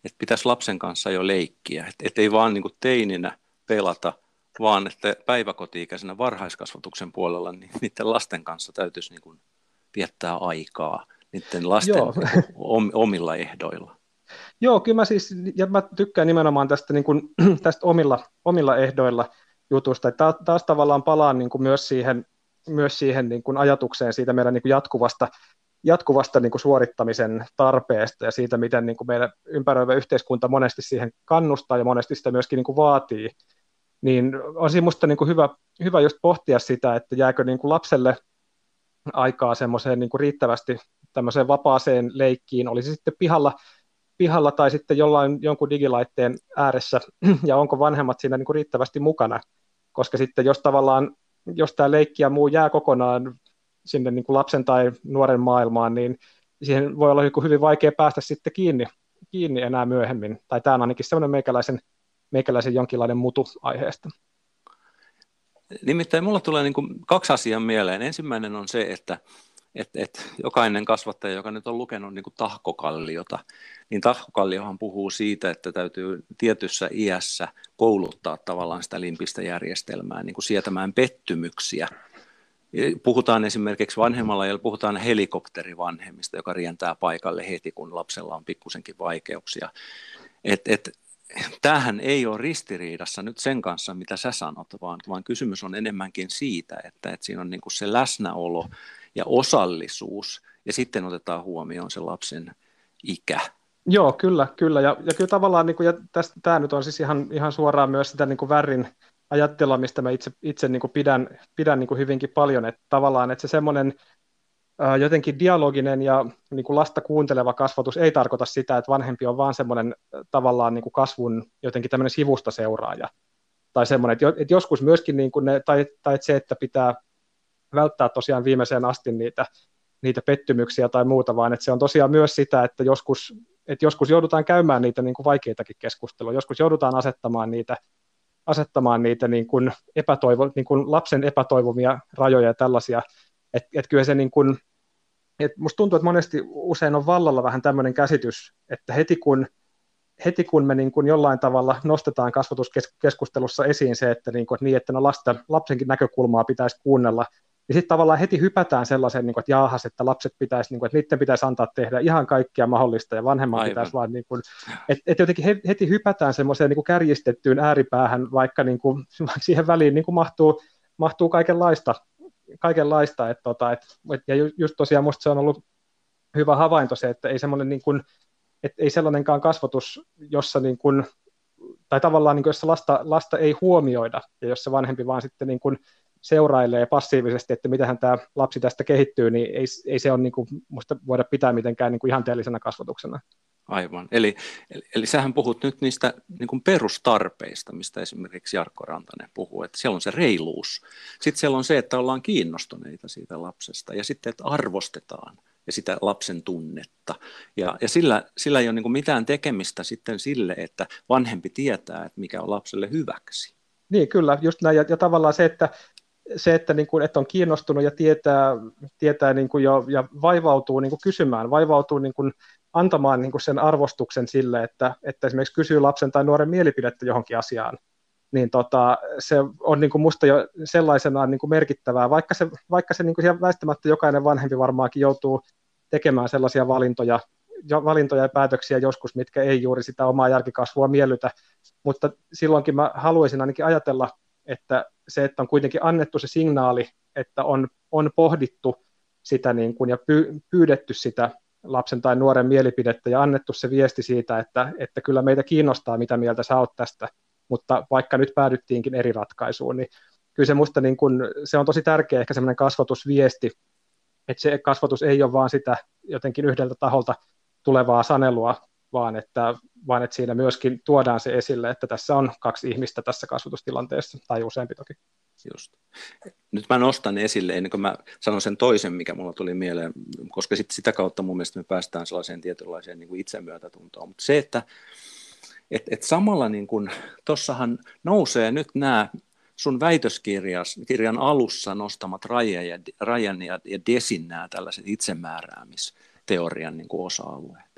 että pitäisi lapsen kanssa jo leikkiä, että, että ei vaan niin kuin teininä pelata, vaan että päiväkoti-ikäisenä varhaiskasvatuksen puolella niin niiden lasten kanssa täytyisi niin kuin viettää aikaa niiden lasten Joo. omilla ehdoilla. Joo, kyllä mä siis, ja mä tykkään nimenomaan tästä, niin kuin, tästä omilla, omilla ehdoilla jutusta, että taas tavallaan palaan niin kuin myös siihen, myös siihen niin kuin ajatukseen siitä meidän niin kuin jatkuvasta jatkuvasta niin kuin suorittamisen tarpeesta ja siitä, miten niin kuin meidän ympäröivä yhteiskunta monesti siihen kannustaa ja monesti sitä myöskin niin kuin vaatii, niin on minusta niin kuin hyvä, hyvä just pohtia sitä, että jääkö niin kuin lapselle aikaa semmoiseen niin kuin riittävästi tämmöiseen vapaaseen leikkiin, olisi sitten pihalla, pihalla tai sitten jollain jonkun digilaitteen ääressä, ja onko vanhemmat siinä niin kuin riittävästi mukana, koska sitten jos tavallaan, jos tämä leikki ja muu jää kokonaan sinne niin kuin lapsen tai nuoren maailmaan, niin siihen voi olla niin hyvin vaikea päästä sitten kiinni, kiinni enää myöhemmin. Tai tämä on ainakin semmoinen meikäläisen, meikäläisen jonkinlainen mutu aiheesta. Nimittäin mulla tulee niin kuin kaksi asiaa mieleen. Ensimmäinen on se, että et, et jokainen kasvattaja, joka nyt on lukenut niin kuin tahkokalliota, niin tahkokalliohan puhuu siitä, että täytyy tietyssä iässä kouluttaa tavallaan sitä limpistä järjestelmää niin kuin sietämään pettymyksiä Puhutaan esimerkiksi vanhemmalla ja puhutaan helikopterivanhemmista, joka rientää paikalle heti, kun lapsella on pikkusenkin vaikeuksia. Et, et, tämähän ei ole ristiriidassa nyt sen kanssa, mitä sä sanot, vaan, vaan kysymys on enemmänkin siitä, että, että siinä on niin kuin se läsnäolo ja osallisuus, ja sitten otetaan huomioon se lapsen ikä. Joo, kyllä, kyllä. Ja, ja kyllä tavallaan, niin kuin, ja tästä, tämä nyt on siis ihan, ihan suoraan myös sitä niin kuin värin ajattelua, mistä mä itse, itse niin kuin pidän, pidän niin kuin hyvinkin paljon, että tavallaan että se semmoinen jotenkin dialoginen ja niin kuin lasta kuunteleva kasvatus ei tarkoita sitä, että vanhempi on vaan semmoinen tavallaan niin kuin kasvun jotenkin tämmöinen sivusta seuraaja. Tai semmoinen, että, että joskus myöskin, niin kuin ne, tai, tai että se, että pitää välttää tosiaan viimeiseen asti niitä, niitä pettymyksiä tai muuta, vaan että se on tosiaan myös sitä, että joskus, että joskus joudutaan käymään niitä niin kuin vaikeitakin keskusteluja, joskus joudutaan asettamaan niitä asettamaan niitä niin kuin epätoivo, niin kuin lapsen epätoivomia rajoja ja tällaisia, että et kyllä se niin kuin, et musta tuntuu, että monesti usein on vallalla vähän tämmöinen käsitys, että heti kun heti kun me niin kuin jollain tavalla nostetaan kasvatuskeskustelussa esiin se, että, niin kuin, että, niin, että no lasta, lapsenkin näkökulmaa pitäisi kuunnella, niin sitten tavallaan heti hypätään sellaiseen, niin kuin, että jaahas, että lapset pitäisi, niin kuin, että niiden pitäisi antaa tehdä ihan kaikkia mahdollista ja vanhemman Aivan. pitäisi vaan, niin kuin, että, että jotenkin heti hypätään semmoiseen niin kuin kärjistettyyn ääripäähän, vaikka niin kuin, siihen väliin niin kuin mahtuu, mahtuu kaikenlaista, kaikenlaista että, tota, että, ja just tosiaan musta se on ollut hyvä havainto se, että ei semmoinen niin kuin, että ei sellainenkaan kasvatus, jossa niin kuin, tai tavallaan niin kuin, jossa lasta, lasta ei huomioida, ja jos se vanhempi vaan sitten niin kuin seurailee passiivisesti, että miten tämä lapsi tästä kehittyy, niin ei, ei se ole niin kuin, musta voida pitää mitenkään niin kuin ihanteellisena kasvatuksena. Aivan. Eli, eli, eli sähän puhut nyt niistä niin kuin perustarpeista, mistä esimerkiksi Jarkko Rantanen puhuu, että siellä on se reiluus. Sitten siellä on se, että ollaan kiinnostuneita siitä lapsesta ja sitten, että arvostetaan ja sitä lapsen tunnetta. Ja, ja sillä, sillä ei ole niin mitään tekemistä sitten sille, että vanhempi tietää, että mikä on lapselle hyväksi. Niin, kyllä, just näin. Ja, ja tavallaan se, että, se, että, niin kuin, että on kiinnostunut ja tietää, tietää niin kuin jo, ja vaivautuu niin kuin kysymään, vaivautuu niin kuin antamaan niin kuin sen arvostuksen sille, että, että esimerkiksi kysyy lapsen tai nuoren mielipidettä johonkin asiaan, niin tota, se on niin kuin musta jo sellaisenaan niin kuin merkittävää, vaikka se, vaikka se niin kuin väistämättä jokainen vanhempi varmaankin joutuu tekemään sellaisia valintoja, valintoja ja päätöksiä joskus, mitkä ei juuri sitä omaa järkikasvua miellytä, mutta silloinkin mä haluaisin ainakin ajatella, että se, että on kuitenkin annettu se signaali, että on, on pohdittu sitä niin kuin, ja py, pyydetty sitä lapsen tai nuoren mielipidettä ja annettu se viesti siitä, että, että kyllä meitä kiinnostaa, mitä mieltä sä oot tästä, mutta vaikka nyt päädyttiinkin eri ratkaisuun, niin kyllä se musta niin kuin, se on tosi tärkeä ehkä semmoinen kasvatusviesti, että se kasvatus ei ole vaan sitä jotenkin yhdeltä taholta tulevaa sanelua, vaan että, vaan että siinä myöskin tuodaan se esille, että tässä on kaksi ihmistä tässä kasvatustilanteessa, tai useampi toki. Just. Nyt mä nostan esille, ennen kuin mä sanon sen toisen, mikä mulla tuli mieleen, koska sit sitä kautta mun mielestä me päästään sellaiseen tietynlaiseen niin kuin itsemyötätuntoon. Mutta se, että et, et samalla niin kuin, tossahan nousee nyt nämä sun väitöskirjan alussa nostamat Rajan ja, Rajan ja, ja Desin nämä tällaiset itsemääräämisteorian niin kuin osa-alueet.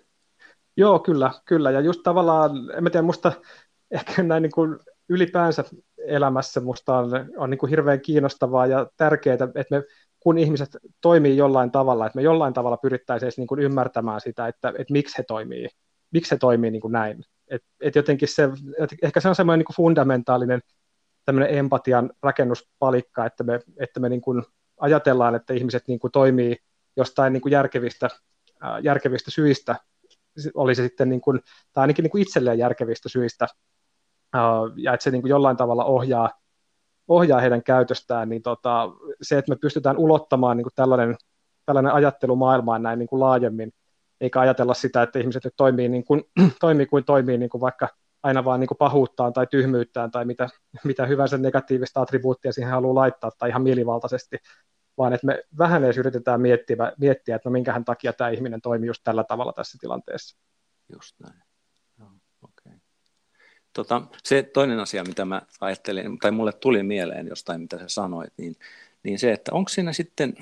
Joo, kyllä, kyllä. Ja just tavallaan, en mä tiedä, musta ehkä näin niin kuin ylipäänsä elämässä musta on, on niin kuin hirveän kiinnostavaa ja tärkeää, että me, kun ihmiset toimii jollain tavalla, että me jollain tavalla pyrittäisiin niin kuin ymmärtämään sitä, että, että miksi he toimii, miksi he toimii niin kuin näin. Et, et jotenkin se, et ehkä se on semmoinen niin kuin fundamentaalinen tämmöinen empatian rakennuspalikka, että me, että me niin kuin ajatellaan, että ihmiset niin kuin toimii jostain niin kuin järkevistä, järkevistä syistä, oli se sitten niin kuin, tai ainakin niin kuin itselleen järkevistä syistä, ja että se niin kuin jollain tavalla ohjaa, ohjaa heidän käytöstään, niin tota, se, että me pystytään ulottamaan niin kuin tällainen, tällainen ajattelu maailmaan näin niin kuin laajemmin, eikä ajatella sitä, että ihmiset nyt toimii niin kuin, toimii kuin toimii niin kuin vaikka aina vaan niin kuin pahuuttaan tai tyhmyyttään tai mitä, mitä hyvänsä negatiivista attribuuttia siihen haluaa laittaa tai ihan mielivaltaisesti, vaan että me vähän edes yritetään miettiä, miettiä että no minkähän takia tämä ihminen toimii just tällä tavalla tässä tilanteessa. Just näin. No, okay. tota, se toinen asia, mitä mä ajattelin, tai mulle tuli mieleen jostain, mitä sä sanoit, niin, niin se, että onko siinä sitten,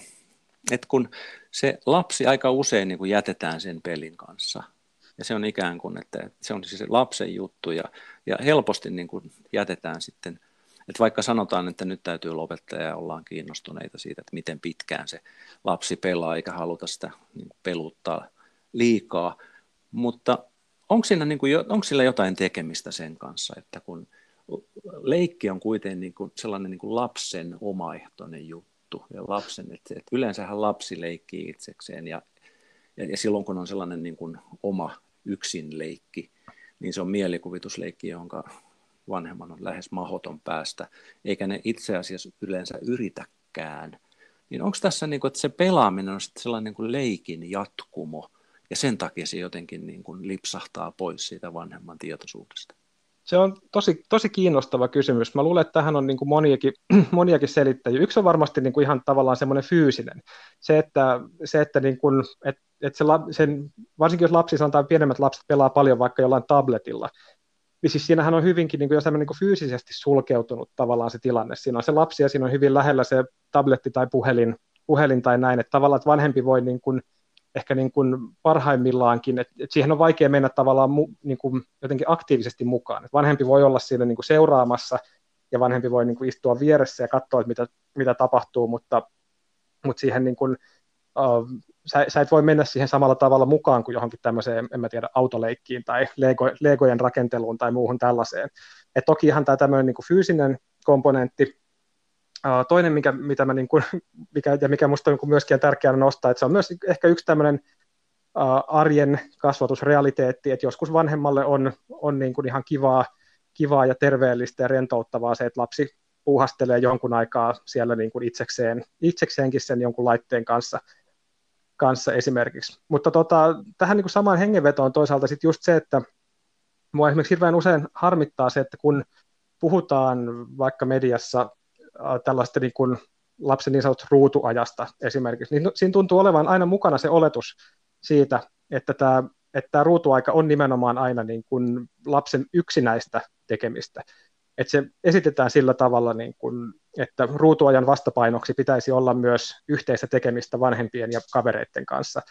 että kun se lapsi aika usein niin kuin jätetään sen pelin kanssa – ja se on ikään kuin, että se on siis lapsen juttu ja, ja helposti niin kuin jätetään sitten, että vaikka sanotaan, että nyt täytyy lopettaa ja ollaan kiinnostuneita siitä, että miten pitkään se lapsi pelaa eikä haluta sitä niin peluttaa liikaa, mutta onko, siinä niin kuin, onko sillä jotain tekemistä sen kanssa, että kun leikki on kuitenkin niin kuin sellainen niin kuin lapsen omaehtoinen juttu ja lapsen, että, että yleensähän lapsi leikkii itsekseen ja, ja, ja silloin kun on sellainen niin kuin oma yksin leikki, niin se on mielikuvitusleikki, jonka vanhemman on lähes mahoton päästä, eikä ne itse asiassa yleensä yritäkään. Niin onko tässä, niin kuin, että se pelaaminen on sellainen niin kuin leikin jatkumo, ja sen takia se jotenkin niin kuin lipsahtaa pois siitä vanhemman tietoisuudesta? Se on tosi, tosi kiinnostava kysymys. Mä luulen, että tähän on niin kuin moniakin, moniakin selittäjiä. Yksi on varmasti niin kuin ihan tavallaan semmoinen fyysinen. Se, että, se, että, niin kuin, että, että se, sen, varsinkin jos lapsi sanotaan pienemmät lapset pelaa paljon vaikka jollain tabletilla, niin siis siinähän on hyvinkin niin kuin jo niin kuin fyysisesti sulkeutunut tavallaan se tilanne. Siinä on se lapsi ja siinä on hyvin lähellä se tabletti tai puhelin, puhelin tai näin, että tavallaan että vanhempi voi niin kuin ehkä niin kuin parhaimmillaankin, että, että siihen on vaikea mennä tavallaan mu, niin kuin jotenkin aktiivisesti mukaan. Että vanhempi voi olla siinä niin kuin seuraamassa ja vanhempi voi niin kuin istua vieressä ja katsoa, että mitä, mitä tapahtuu, mutta, mutta siihen niin kuin, sä, sä et voi mennä siihen samalla tavalla mukaan kuin johonkin tämmöiseen, en mä tiedä, autoleikkiin tai Lego, Legojen rakenteluun tai muuhun tällaiseen. Et tokihan tämä tämmöinen niin fyysinen komponentti, toinen, mikä, mitä mä niin kuin, mikä, ja mikä musta on niin myöskin tärkeää nostaa, että se on myös ehkä yksi tämmöinen arjen kasvatusrealiteetti, että joskus vanhemmalle on, on niin kuin ihan kivaa, kivaa ja terveellistä ja rentouttavaa se, että lapsi puuhastelee jonkun aikaa siellä niin kuin itsekseen, itsekseenkin sen jonkun laitteen kanssa, kanssa esimerkiksi. Mutta tota, tähän niin kuin samaan hengenvetoon toisaalta sitten just se, että mua esimerkiksi hirveän usein harmittaa se, että kun puhutaan vaikka mediassa tällaista niin kuin lapsen niin sanottu ruutuajasta esimerkiksi, niin siinä tuntuu olevan aina mukana se oletus siitä, että tämä, että tämä ruutuaika on nimenomaan aina niin kuin lapsen yksinäistä tekemistä. Että se esitetään sillä tavalla, niin kuin, että ruutuajan vastapainoksi pitäisi olla myös yhteistä tekemistä vanhempien ja kavereiden kanssa,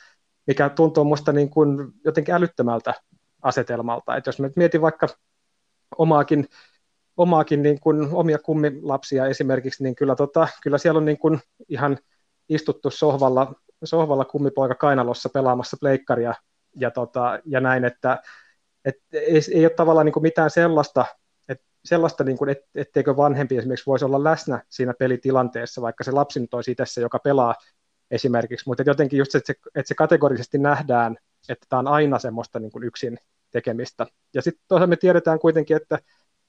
mikä tuntuu minusta niin kuin jotenkin älyttömältä asetelmalta. Että jos mietin vaikka omaakin, omaakin niin kuin, omia kummilapsia esimerkiksi, niin kyllä, tota, kyllä siellä on niin kuin ihan istuttu sohvalla, sohvalla kummipoika kainalossa pelaamassa pleikkaria ja, tota, ja näin, että et ei, ei ole tavallaan niin kuin mitään sellaista, sellaista niin kuin, et, etteikö vanhempi esimerkiksi voisi olla läsnä siinä pelitilanteessa, vaikka se lapsi nyt olisi itse se, joka pelaa esimerkiksi, mutta jotenkin just se, että se, että se kategorisesti nähdään, että tämä on aina semmoista niin kuin yksin tekemistä. Ja sitten toisaalta me tiedetään kuitenkin, että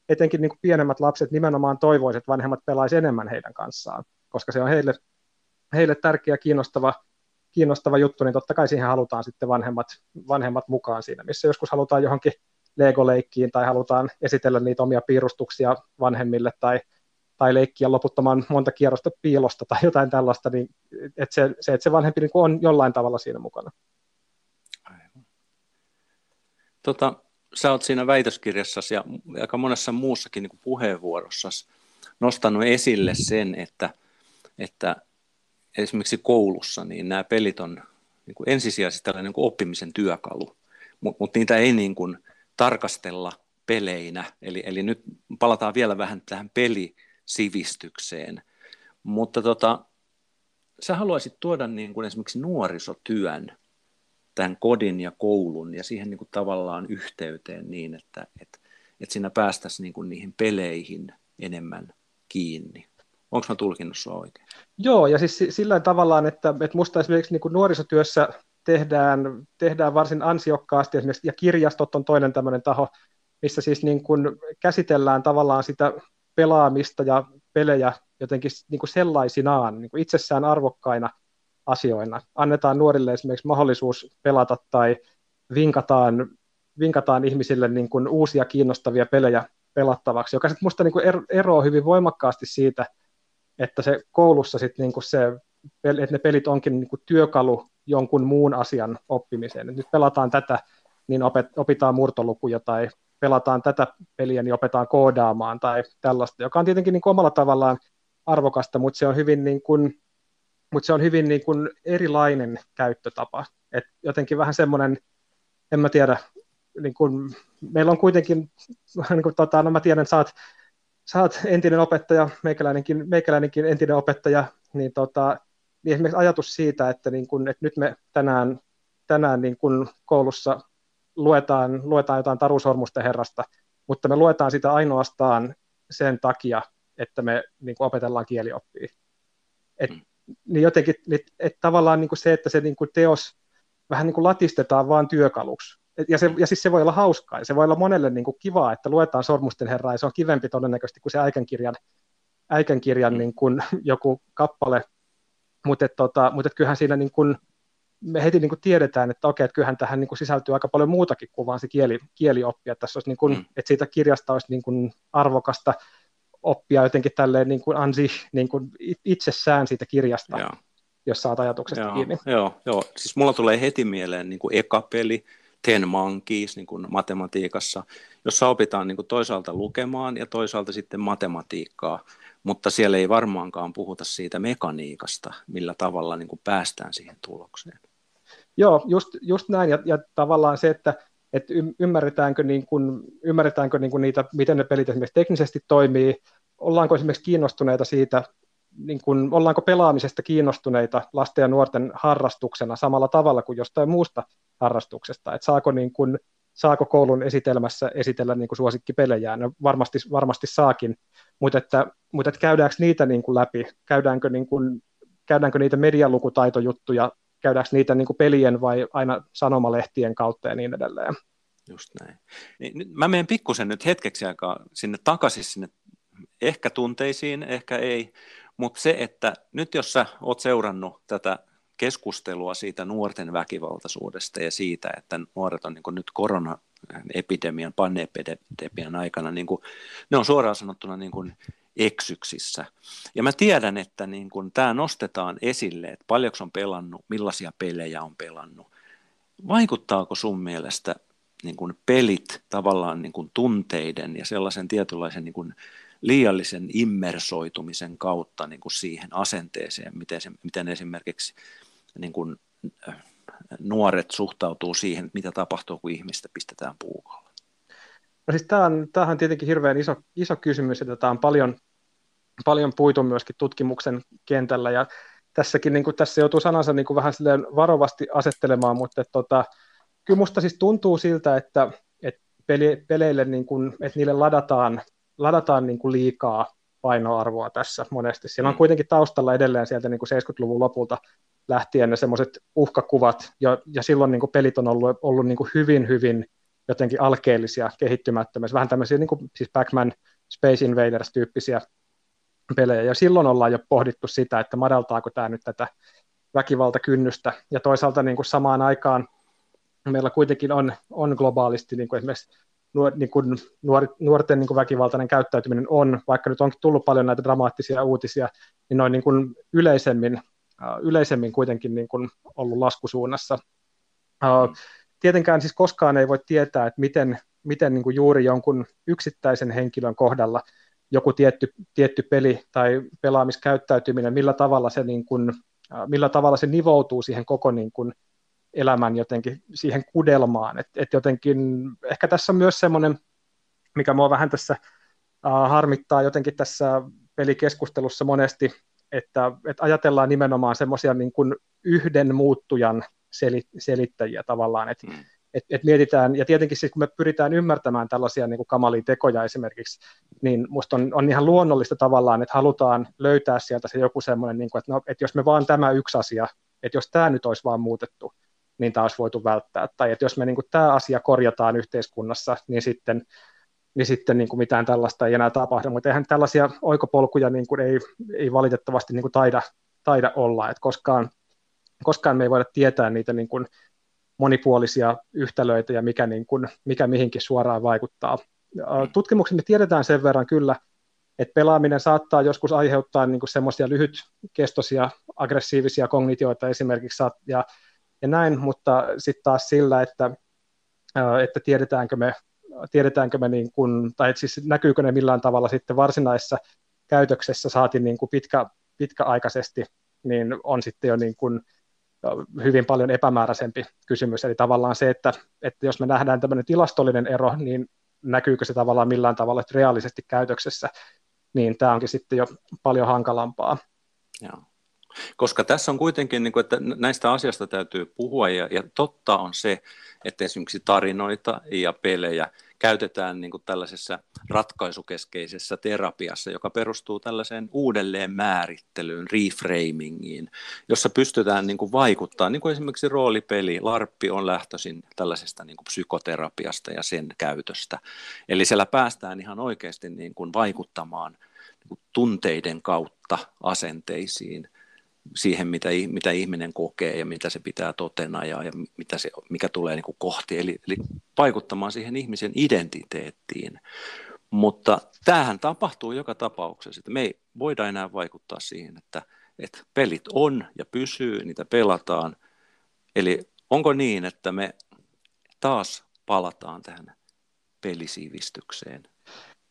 etenkin niin kuin pienemmät lapset nimenomaan toivoisivat, että vanhemmat pelaisivat enemmän heidän kanssaan, koska se on heille, heille tärkeä, kiinnostava, kiinnostava juttu, niin totta kai siihen halutaan sitten vanhemmat, vanhemmat mukaan siinä, missä joskus halutaan johonkin Lego-leikkiin tai halutaan esitellä niitä omia piirustuksia vanhemmille tai, tai leikkiä loputtoman monta kierrosta piilosta tai jotain tällaista, niin että se, se, että se vanhempi niin on jollain tavalla siinä mukana. Tota, sä oot siinä väitöskirjassasi ja aika monessa muussakin niin puheenvuorossa nostanut esille sen, että, että esimerkiksi koulussa niin nämä pelit on niin kuin ensisijaisesti tällainen niin kuin oppimisen työkalu, mutta mut niitä ei niin kuin tarkastella peleinä. Eli, eli nyt palataan vielä vähän tähän pelisivistykseen. Mutta tota, sä haluaisit tuoda niin kuin esimerkiksi nuorisotyön tämän kodin ja koulun ja siihen niin kuin tavallaan yhteyteen niin, että, että, että siinä päästäisiin niin kuin niihin peleihin enemmän kiinni. Onko mä tulkinnut sinua oikein? Joo, ja siis sillä tavallaan, että, että musta esimerkiksi niin kuin nuorisotyössä tehdään, tehdään varsin ansiokkaasti esimerkiksi, ja kirjastot on toinen tämmöinen taho, missä siis niin kuin käsitellään tavallaan sitä pelaamista ja pelejä jotenkin niin kuin sellaisinaan, niin kuin itsessään arvokkaina asioina. Annetaan nuorille esimerkiksi mahdollisuus pelata tai vinkataan, vinkataan ihmisille niin kuin uusia kiinnostavia pelejä pelattavaksi, joka sitten minusta niin eroaa hyvin voimakkaasti siitä, että se koulussa sit niinku se, että ne pelit onkin niinku työkalu jonkun muun asian oppimiseen. Nyt pelataan tätä, niin opet, opitaan murtolukuja tai pelataan tätä peliä, niin opetaan koodaamaan tai tällaista, joka on tietenkin niin omalla tavallaan arvokasta, mutta se on hyvin, niin kuin, mutta se on hyvin niin kuin erilainen käyttötapa. Et jotenkin vähän semmoinen, en mä tiedä, niin kuin, meillä on kuitenkin, niin kuin, tota, no mä tiedän, sä oot sä oot entinen opettaja, meikäläinenkin, meikäläinenkin entinen opettaja, niin, tota, niin esimerkiksi ajatus siitä, että, niin kun, että nyt me tänään, tänään niin kun koulussa luetaan, luetaan jotain Taru Sormusten herrasta, mutta me luetaan sitä ainoastaan sen takia, että me niin kuin opetellaan kielioppia. Et, mm. niin jotenkin, että et tavallaan niin kuin se, että se niin kuin teos vähän niin kuin latistetaan vaan työkaluksi, ja, se, ja siis se voi olla hauskaa, ja se voi olla monelle niin kuin kivaa, että luetaan Sormusten herraa, ja se on kivempi todennäköisesti kuin se äikänkirjan, äikänkirjan mm. niin kuin joku kappale, mutta tota, mut kyllähän siinä niin kuin, me heti niin tiedetään, että okei, että kyllähän tähän niin sisältyy aika paljon muutakin kuin vaan se kieli, kielioppi, että, tässä olisi niin kuin, mm. että siitä kirjasta olisi niin arvokasta oppia jotenkin tälleen niin kuin ansi, niin kuin itsessään siitä kirjasta, Joo. jos saat ajatuksesta joo, kiinni. Joo, joo, siis mulla tulee heti mieleen niin kuin eka peli, Ten Monkeys niin kuin matematiikassa, jossa opitaan niin kuin toisaalta lukemaan ja toisaalta sitten matematiikkaa, mutta siellä ei varmaankaan puhuta siitä mekaniikasta, millä tavalla niin kuin päästään siihen tulokseen. Joo, just, just näin, ja, ja tavallaan se, että että ymmärretäänkö, niin kuin, ymmärretäänkö niin kuin niitä, miten ne pelit esimerkiksi teknisesti toimii, ollaanko esimerkiksi kiinnostuneita siitä, niin kuin, ollaanko pelaamisesta kiinnostuneita lasten ja nuorten harrastuksena samalla tavalla kuin jostain muusta harrastuksesta, että saako, niin kuin, saako koulun esitelmässä esitellä niin kuin suosikkipelejä, no varmasti, varmasti saakin, mutta, että, mutta että käydäänkö niitä niin kuin läpi, käydäänkö, niin kuin, käydäänkö niitä medialukutaitojuttuja käydäänkö niitä niin kuin pelien vai aina sanomalehtien kautta ja niin edelleen. Just näin. Niin, mä menen pikkusen nyt hetkeksi aikaa sinne takaisin sinne ehkä tunteisiin, ehkä ei, mutta se, että nyt jos sä oot seurannut tätä keskustelua siitä nuorten väkivaltaisuudesta ja siitä, että nuoret on niin nyt koronaepidemian, panneepidemian aikana, niin kuin, ne on suoraan sanottuna niin kuin eksyksissä. Ja mä tiedän, että niin kun tämä nostetaan esille, että paljonko on pelannut, millaisia pelejä on pelannut. Vaikuttaako sun mielestä niin kun pelit tavallaan niin kun tunteiden ja sellaisen tietynlaisen niin kun liiallisen immersoitumisen kautta niin kun siihen asenteeseen, miten, se, miten esimerkiksi niin kun, äh, nuoret suhtautuu siihen, mitä tapahtuu, kun ihmistä pistetään puukolla? No siis tämä on, tämähän on tietenkin hirveän iso, iso kysymys, että tämä on paljon, paljon puitu myöskin tutkimuksen kentällä, ja tässäkin niin kuin, tässä joutuu sanansa niin kuin vähän varovasti asettelemaan, mutta että, tota, kyllä musta siis tuntuu siltä, että, että peli, peleille, niin kuin, että niille ladataan, ladataan niin kuin liikaa painoarvoa tässä monesti. Siellä on mm. kuitenkin taustalla edelleen sieltä niin kuin 70-luvun lopulta lähtien ne semmoiset uhkakuvat, ja, ja silloin niin kuin pelit on ollut, ollut niin kuin hyvin, hyvin jotenkin alkeellisia, kehittymättömiä, vähän tämmöisiä niin kuin, siis Pac-Man, Space Invaders-tyyppisiä pelejä, ja silloin ollaan jo pohdittu sitä, että madaltaako tämä nyt tätä väkivaltakynnystä, ja toisaalta niin kuin samaan aikaan meillä kuitenkin on, on globaalisti niin kuin esimerkiksi nuor, niin kuin nuor, nuorten niin kuin väkivaltainen käyttäytyminen on, vaikka nyt onkin tullut paljon näitä dramaattisia uutisia, niin noin niin kuin yleisemmin, yleisemmin kuitenkin niin kuin ollut laskusuunnassa. Uh, tietenkään siis koskaan ei voi tietää, että miten, miten niin kuin juuri jonkun yksittäisen henkilön kohdalla joku tietty, tietty peli tai pelaamiskäyttäytyminen, millä tavalla se, niin kuin, millä tavalla se nivoutuu siihen koko niin kuin, elämän jotenkin siihen kudelmaan. Et, et jotenkin, ehkä tässä on myös semmoinen, mikä mua vähän tässä uh, harmittaa jotenkin tässä pelikeskustelussa monesti, että, että ajatellaan nimenomaan semmoisia niin kuin yhden muuttujan selittäjiä tavallaan, että mm. et, et mietitään, ja tietenkin siis kun me pyritään ymmärtämään tällaisia niin kuin kamalia tekoja esimerkiksi, niin musta on, on ihan luonnollista tavallaan, että halutaan löytää sieltä se joku semmoinen, niin kuin, että, no, että jos me vaan tämä yksi asia, että jos tämä nyt olisi vaan muutettu, niin tämä olisi voitu välttää, tai että jos me niin kuin, tämä asia korjataan yhteiskunnassa, niin sitten niin sitten niin kuin mitään tällaista ei enää tapahdu, mutta eihän tällaisia oikopolkuja niin kuin ei, ei valitettavasti niin kuin taida, taida olla, että koskaan koskaan me ei voida tietää niitä niin kuin monipuolisia yhtälöitä ja mikä, niin kuin, mikä mihinkin suoraan vaikuttaa. Tutkimuksen me tiedetään sen verran kyllä, että pelaaminen saattaa joskus aiheuttaa niin semmoisia lyhytkestoisia aggressiivisia kognitioita esimerkiksi ja, ja näin, mutta sitten taas sillä, että, että tiedetäänkö me, tiedetäänkö me niin kuin, tai siis näkyykö ne millään tavalla sitten varsinaisessa käytöksessä saati niin kuin pitkä, pitkäaikaisesti, niin on sitten jo niin kuin hyvin paljon epämääräisempi kysymys. Eli tavallaan se, että, että jos me nähdään tämmöinen tilastollinen ero, niin näkyykö se tavallaan millään tavalla reaalisesti käytöksessä, niin tämä onkin sitten jo paljon hankalampaa. Joo. Koska tässä on kuitenkin, niin kuin, että näistä asioista täytyy puhua ja, ja totta on se, että esimerkiksi tarinoita ja pelejä käytetään niin kuin tällaisessa ratkaisukeskeisessä terapiassa, joka perustuu tällaiseen uudelleen määrittelyyn, reframingiin, jossa pystytään niin kuin vaikuttaa, niin kuin esimerkiksi roolipeli, LARPpi on lähtöisin tällaisesta niin kuin psykoterapiasta ja sen käytöstä. Eli siellä päästään ihan oikeasti niin kuin vaikuttamaan niin kuin tunteiden kautta asenteisiin siihen, mitä, mitä ihminen kokee ja mitä se pitää totena ja, ja mitä se, mikä tulee niin kuin kohti, eli, eli vaikuttamaan siihen ihmisen identiteettiin. Mutta tämähän tapahtuu joka tapauksessa, että me ei voida enää vaikuttaa siihen, että, että pelit on ja pysyy, niitä pelataan. Eli onko niin, että me taas palataan tähän pelisivistykseen?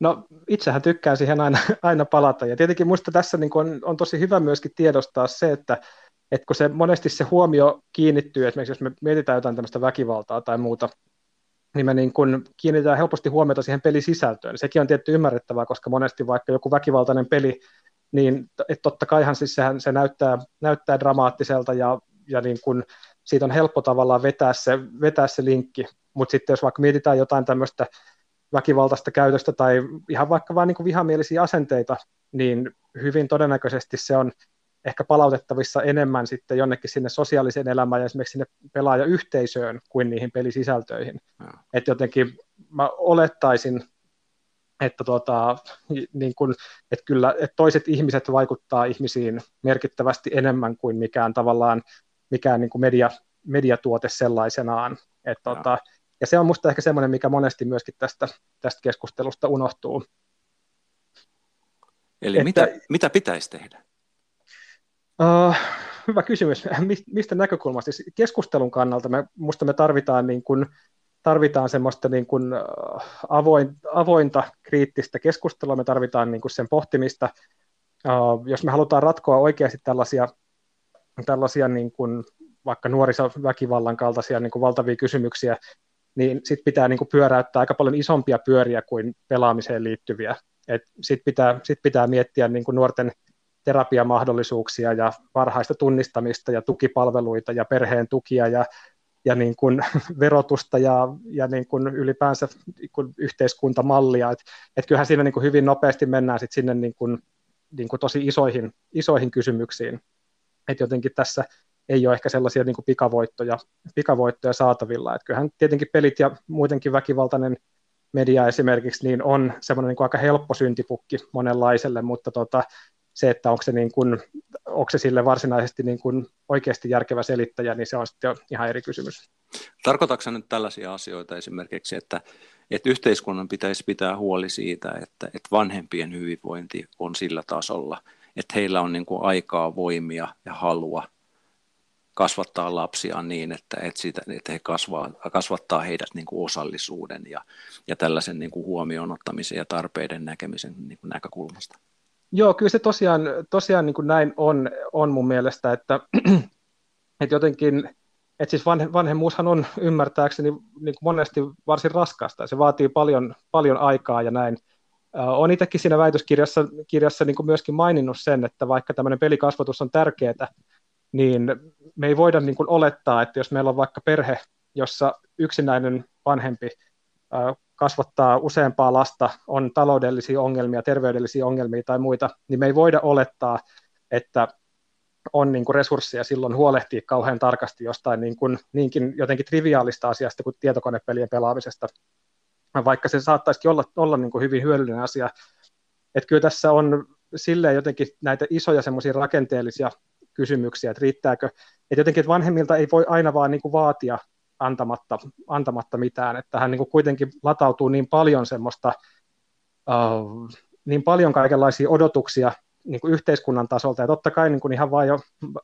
No itsehän tykkään siihen aina, aina palata ja tietenkin minusta tässä niin on, on tosi hyvä myöskin tiedostaa se, että, että kun se monesti se huomio kiinnittyy, esimerkiksi jos me mietitään jotain tämmöistä väkivaltaa tai muuta, niin me niin kun kiinnitetään helposti huomiota siihen pelisisältöön. Sekin on tietty ymmärrettävää, koska monesti vaikka joku väkivaltainen peli, niin että totta kaihan siis sehän, se näyttää, näyttää dramaattiselta ja, ja niin kun siitä on helppo tavallaan vetää se, vetää se linkki, mutta sitten jos vaikka mietitään jotain tämmöistä väkivaltaista käytöstä tai ihan vaikka vain niin vihamielisiä asenteita, niin hyvin todennäköisesti se on ehkä palautettavissa enemmän sitten jonnekin sinne sosiaaliseen elämään ja esimerkiksi sinne pelaajayhteisöön kuin niihin pelisisältöihin. Että jotenkin mä olettaisin, että, tuota, niin kun, että kyllä että toiset ihmiset vaikuttaa ihmisiin merkittävästi enemmän kuin mikään tavallaan mikään niin kuin media, mediatuote sellaisenaan. Et, tuota, ja se on minusta ehkä semmoinen, mikä monesti myöskin tästä, tästä keskustelusta unohtuu. Eli että, mitä, mitä pitäisi tehdä? Uh, hyvä kysymys. Mistä näkökulmasta? Siis keskustelun kannalta me, musta me tarvitaan, niin kuin, tarvitaan semmoista niin kuin, avoin, avointa, kriittistä keskustelua, me tarvitaan niin kuin sen pohtimista. Uh, jos me halutaan ratkoa oikeasti tällaisia, tällaisia niin kuin, vaikka nuorisoväkivallan kaltaisia niin kuin valtavia kysymyksiä, niin sitten pitää niin kuin pyöräyttää aika paljon isompia pyöriä kuin pelaamiseen liittyviä. Sitten pitää, sit pitää miettiä niin kuin nuorten terapiamahdollisuuksia ja varhaista tunnistamista ja tukipalveluita ja perheen tukia ja, ja niin kuin verotusta ja, ja niin kuin ylipäänsä niin kuin yhteiskuntamallia. Et, et kyllähän siinä niin kuin hyvin nopeasti mennään sit sinne niin kuin, niin kuin tosi isoihin, isoihin kysymyksiin. Et jotenkin tässä ei ole ehkä sellaisia niin kuin pikavoittoja, pikavoittoja saatavilla. Et kyllähän tietenkin pelit ja muutenkin väkivaltainen media esimerkiksi niin on semmoinen niin kuin aika helppo syntipukki monenlaiselle, mutta tota, se, että onko se, niin kuin, onko se sille varsinaisesti niin kuin oikeasti järkevä selittäjä, niin se on sitten ihan eri kysymys. Tarkoitatko nyt tällaisia asioita esimerkiksi, että, että yhteiskunnan pitäisi pitää huoli siitä, että, että vanhempien hyvinvointi on sillä tasolla, että heillä on niin kuin aikaa, voimia ja halua kasvattaa lapsiaan niin, että, että, sitä, että he kasvaa, kasvattaa heidät niin kuin osallisuuden ja, ja tällaisen niin kuin huomioon ottamisen ja tarpeiden näkemisen niin kuin näkökulmasta. Joo, kyllä se tosiaan, tosiaan niin kuin näin on, on mun mielestä, että, että jotenkin, että siis vanhe, vanhemmuushan on ymmärtääkseni niin kuin monesti varsin raskasta, se vaatii paljon, paljon aikaa ja näin. Olen itsekin siinä väitöskirjassa kirjassa niin kuin myöskin maininnut sen, että vaikka tämmöinen pelikasvatus on tärkeää, niin me ei voida niin kuin olettaa, että jos meillä on vaikka perhe, jossa yksinäinen vanhempi kasvattaa useampaa lasta, on taloudellisia ongelmia, terveydellisiä ongelmia tai muita, niin me ei voida olettaa, että on niin kuin resursseja silloin huolehtia kauhean tarkasti jostain niin kuin, niinkin jotenkin triviaalista asiasta kuin tietokonepelien pelaamisesta, vaikka se saattaisikin olla, olla niin kuin hyvin hyödyllinen asia. Että kyllä tässä on silleen jotenkin näitä isoja semmoisia rakenteellisia kysymyksiä, että riittääkö, että jotenkin että vanhemmilta ei voi aina vaan niin kuin vaatia antamatta, antamatta mitään, että hän niin kuin kuitenkin latautuu niin paljon semmoista, uh, niin paljon kaikenlaisia odotuksia niin kuin yhteiskunnan tasolta, ja totta kai niin kuin ihan vaan jo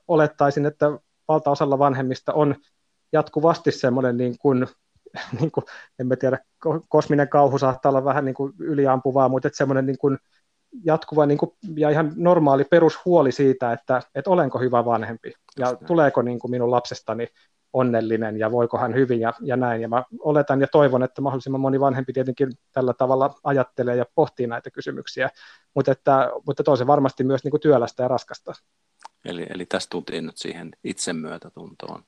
olettaisin, että valtaosalla vanhemmista on jatkuvasti semmoinen niin kuin, niin kuin, en tiedä, kosminen kauhu saattaa olla vähän niin kuin yliampuvaa, mutta että semmoinen niin kuin jatkuva niin kuin, ja ihan normaali perushuoli siitä, että, että olenko hyvä vanhempi ja tuleeko niin kuin minun lapsestani onnellinen ja voiko hän hyvin ja, ja näin. Ja mä oletan ja toivon, että mahdollisimman moni vanhempi tietenkin tällä tavalla ajattelee ja pohtii näitä kysymyksiä, mutta, että, mutta toisen varmasti myös niin kuin työlästä ja raskasta. Eli, eli tästä tultiin nyt siihen itsemyötätuntoon,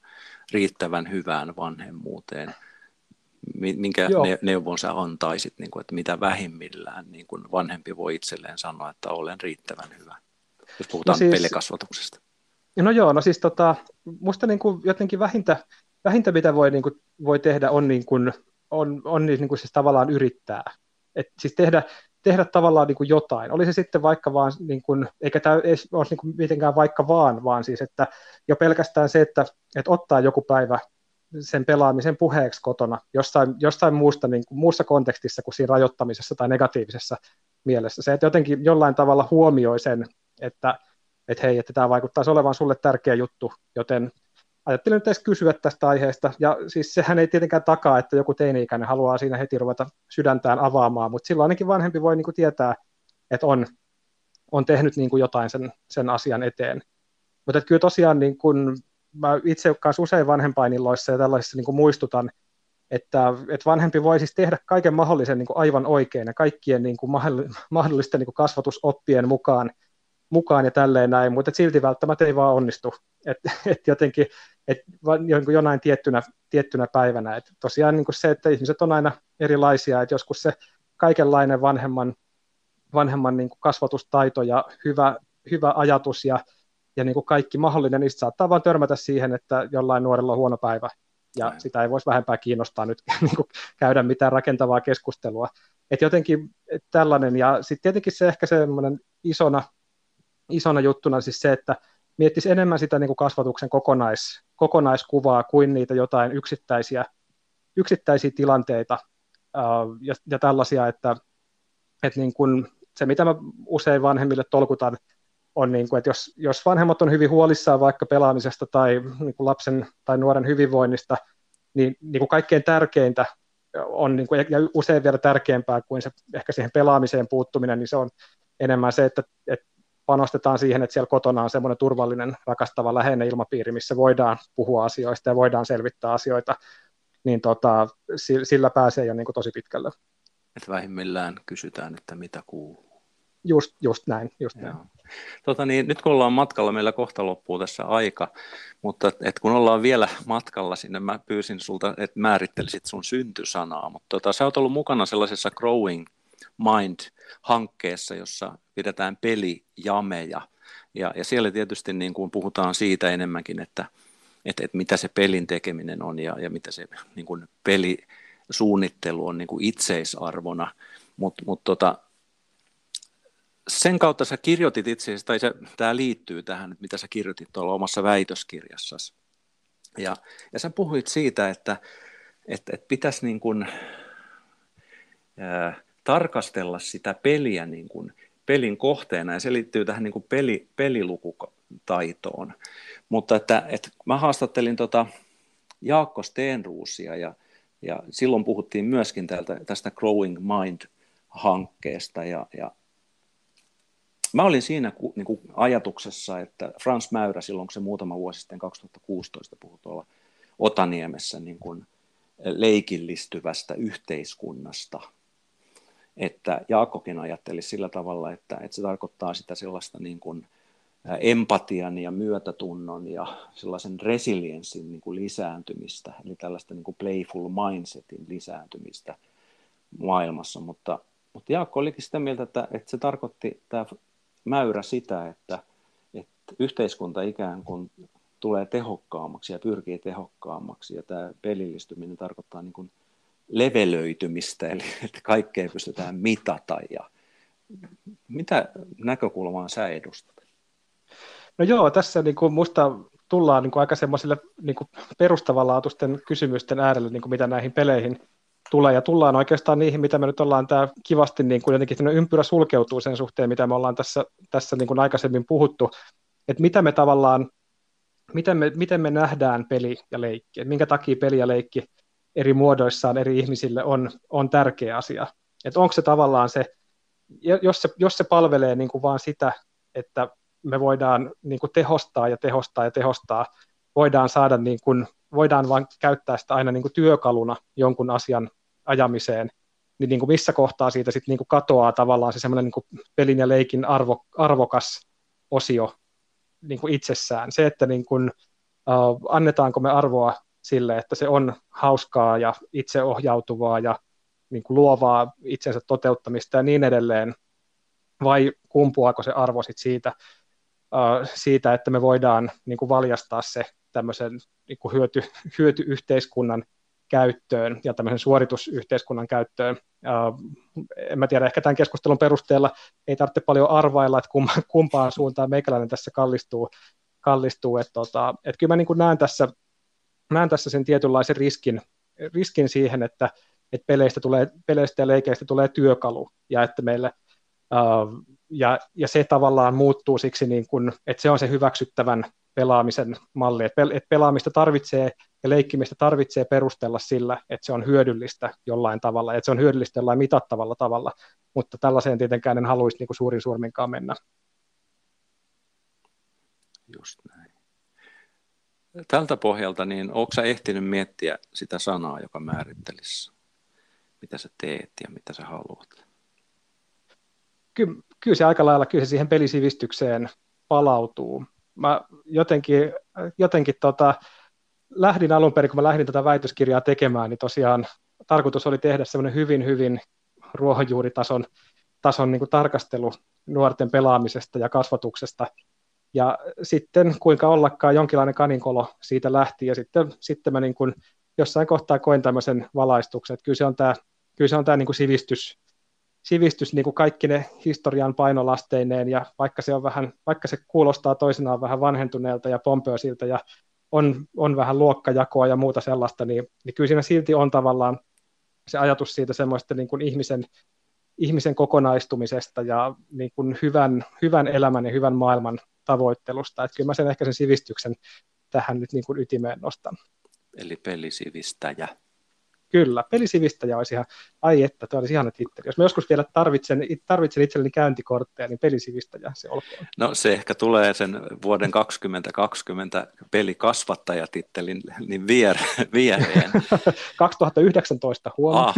riittävän hyvään vanhemmuuteen. Minkä Joo. neuvon sä antaisit, niin kuin, että mitä vähimmillään niin kuin vanhempi voi itselleen sanoa, että olen riittävän hyvä, jos puhutaan no siis, pelikasvatuksesta? No joo, no siis tota, musta niin kuin jotenkin vähintä, vähintä mitä voi, niin kuin, voi tehdä on, niin kuin, on, on niin kuin siis tavallaan yrittää. Et siis tehdä, tehdä tavallaan niin kuin jotain. Oli se sitten vaikka vaan, niin kuin, eikä tämä olisi niin kuin mitenkään vaikka vaan, vaan siis, että jo pelkästään se, että, että ottaa joku päivä sen pelaamisen puheeksi kotona jostain, jostain muusta, niin kuin, muussa kontekstissa kuin siinä rajoittamisessa tai negatiivisessa mielessä. Se, että jotenkin jollain tavalla huomioi sen, että että hei, että tämä vaikuttaisi olevan sulle tärkeä juttu, joten ajattelin nyt edes kysyä tästä aiheesta, ja siis sehän ei tietenkään takaa, että joku teini-ikäinen haluaa siinä heti ruveta sydäntään avaamaan, mutta silloin ainakin vanhempi voi niin kuin tietää, että on, on tehnyt niin kuin jotain sen, sen asian eteen. Mutta kyllä tosiaan niin kun, mä itse kanssa usein vanhempainilloissa ja tällaisissa niin muistutan, että, että vanhempi voi siis tehdä kaiken mahdollisen niin kuin aivan oikein ja kaikkien niin kuin mahdollisten niin kuin kasvatusoppien mukaan, mukaan ja tälleen näin, mutta silti välttämättä ei vaan onnistu. Että et jotenkin et jonain tiettynä, tiettynä päivänä. Et tosiaan niin kuin se, että ihmiset on aina erilaisia, että joskus se kaikenlainen vanhemman, vanhemman niin kuin kasvatustaito ja hyvä, hyvä ajatus ja, ja niin kuin kaikki mahdollinen, niin saattaa vaan törmätä siihen, että jollain nuorella on huono päivä ja Näin. sitä ei voisi vähempää kiinnostaa nyt niin kuin käydä mitään rakentavaa keskustelua. Et jotenkin et tällainen, ja sitten tietenkin se ehkä semmoinen isona, isona juttuna siis se, että miettisi enemmän sitä niin kuin kasvatuksen kokonais, kokonaiskuvaa kuin niitä jotain yksittäisiä, yksittäisiä tilanteita uh, ja, ja tällaisia, että, että niin kuin se, mitä mä usein vanhemmille tolkutan, on, niin kuin, että jos, jos vanhemmat on hyvin huolissaan vaikka pelaamisesta tai niin kuin lapsen tai nuoren hyvinvoinnista, niin, niin kuin kaikkein tärkeintä on, niin kuin, ja usein vielä tärkeämpää kuin se ehkä siihen pelaamiseen puuttuminen, niin se on enemmän se, että, että panostetaan siihen, että siellä kotona on semmoinen turvallinen, rakastava, läheinen ilmapiiri, missä voidaan puhua asioista ja voidaan selvittää asioita, niin tota, sillä pääsee jo niin kuin tosi pitkälle. Että vähimmillään kysytään, että mitä kuuluu. Just, just näin. Just näin. Tota niin, nyt kun ollaan matkalla, meillä kohta loppuu tässä aika, mutta et kun ollaan vielä matkalla sinne, mä pyysin sulta, että määrittelisit sun syntysanaa, mutta tota, sä oot ollut mukana sellaisessa Growing Mind-hankkeessa, jossa pidetään pelijameja, ja, ja siellä tietysti niin kuin puhutaan siitä enemmänkin, että, että, että mitä se pelin tekeminen on ja, ja mitä se niin kuin pelisuunnittelu on niin kuin itseisarvona, mutta mut tota, sen kautta sä kirjoitit itse asiassa, tai se, tämä liittyy tähän, mitä sä kirjoitit tuolla omassa väitöskirjassasi. Ja, ja sä puhuit siitä, että, että, että pitäisi niin kuin, ää, tarkastella sitä peliä niin kuin pelin kohteena, ja se liittyy tähän niin kuin peli, pelilukutaitoon. Mutta että, että mä haastattelin tota Jaakko Steenruusia, ja, ja silloin puhuttiin myöskin tältä, tästä Growing Mind-hankkeesta, ja, ja Mä olin siinä niin kuin ajatuksessa, että Frans Mäyrä silloin, kun se muutama vuosi sitten 2016 puhui tuolla Otaniemessä niin kuin leikillistyvästä yhteiskunnasta, että Jaakkokin ajatteli sillä tavalla, että, että se tarkoittaa sitä sellaista niin kuin empatian ja myötätunnon ja sellaisen resilienssin niin kuin lisääntymistä, eli tällaista niin kuin playful mindsetin lisääntymistä maailmassa, mutta, mutta Jaakko olikin sitä mieltä, että, että se tarkoitti tämä mäyrä sitä, että, että yhteiskunta ikään kuin tulee tehokkaammaksi ja pyrkii tehokkaammaksi. Ja tämä pelillistyminen tarkoittaa niin kuin levelöitymistä, eli että kaikkea pystytään mitata. Ja mitä näkökulmaa sä edustat? No joo, tässä niin kuin musta tullaan niin kuin aika semmoisille niin perustavanlaatuisten kysymysten äärelle, niin kuin mitä näihin peleihin tulee, ja tullaan oikeastaan niihin, mitä me nyt ollaan tämä kivasti niin kuin jotenkin ympyrä sulkeutuu sen suhteen, mitä me ollaan tässä, tässä niin kuin aikaisemmin puhuttu, että mitä me tavallaan, miten me, miten me nähdään peli ja leikki, että minkä takia peli ja leikki eri muodoissaan eri ihmisille on, on tärkeä asia, että onko se tavallaan se, jos se, jos se palvelee niin kuin vaan sitä, että me voidaan niin kuin tehostaa ja tehostaa ja tehostaa, voidaan saada niin kuin, voidaan vain käyttää sitä aina niin kuin työkaluna jonkun asian ajamiseen, niin, niin kuin missä kohtaa siitä sitten niin kuin katoaa tavallaan se semmoinen niin pelin ja leikin arvo, arvokas osio niin kuin itsessään. Se, että niin kuin, uh, annetaanko me arvoa sille, että se on hauskaa ja itseohjautuvaa ja niin kuin luovaa itsensä toteuttamista ja niin edelleen, vai kumpuaako se arvo sit siitä, uh, siitä, että me voidaan niin kuin valjastaa se tämmöisen niin kuin hyöty, hyötyyhteiskunnan käyttöön ja tämmöisen suoritusyhteiskunnan käyttöön. En mä tiedä, ehkä tämän keskustelun perusteella ei tarvitse paljon arvailla, että kumpaan suuntaan meikäläinen tässä kallistuu. kallistuu. Että tota, et kyllä mä niin näen, tässä, näen tässä sen tietynlaisen riskin, riskin siihen, että, että peleistä, tulee, peleistä ja leikeistä tulee työkalu ja että meille ja, ja se tavallaan muuttuu siksi, niin kuin, että se on se hyväksyttävän pelaamisen malli, että pelaamista tarvitsee ja leikkimistä tarvitsee perustella sillä, että se on hyödyllistä jollain tavalla, että se on hyödyllistä jollain mitattavalla tavalla, mutta tällaiseen tietenkään en haluaisi niin kuin suurin surminkaan mennä. just näin. Tältä pohjalta, niin onko sä ehtinyt miettiä sitä sanaa, joka määrittelisi, mitä sä teet ja mitä sä haluat? Kyllä, kyllä se aika lailla kyllä se siihen pelisivistykseen palautuu. Mä jotenkin, jotenkin tota, lähdin alun perin, kun mä lähdin tätä väitöskirjaa tekemään, niin tosiaan tarkoitus oli tehdä semmoinen hyvin, hyvin ruohonjuuritason tason niin kuin tarkastelu nuorten pelaamisesta ja kasvatuksesta. Ja sitten kuinka ollakaan jonkinlainen kaninkolo siitä lähti ja sitten, sitten mä niin kuin jossain kohtaa koin tämmöisen valaistuksen, että kyllä se on tämä, kyllä se on tämä niin kuin sivistys, sivistys niin kuin kaikki ne historian painolasteineen ja vaikka se, on vähän, vaikka se kuulostaa toisinaan vähän vanhentuneelta ja pompöösiltä ja on, on vähän luokkajakoa ja muuta sellaista, niin, niin kyllä siinä silti on tavallaan se ajatus siitä semmoista niin kuin ihmisen, ihmisen kokonaistumisesta ja niin kuin hyvän, hyvän elämän ja hyvän maailman tavoittelusta. Että kyllä mä sen ehkä sen sivistyksen tähän nyt niin kuin ytimeen nostan. Eli pelisivistäjä. Kyllä, pelisivistäjä olisi ihan, ai että, tuo olisi ihana titteli. Jos mä joskus vielä tarvitsen, tarvitsen itselleni käyntikortteja, niin pelisivistäjä se olkoon. No se ehkä tulee sen vuoden 2020 pelikasvattajatittelin niin vier, viereen. 2019 huomaa. Ah,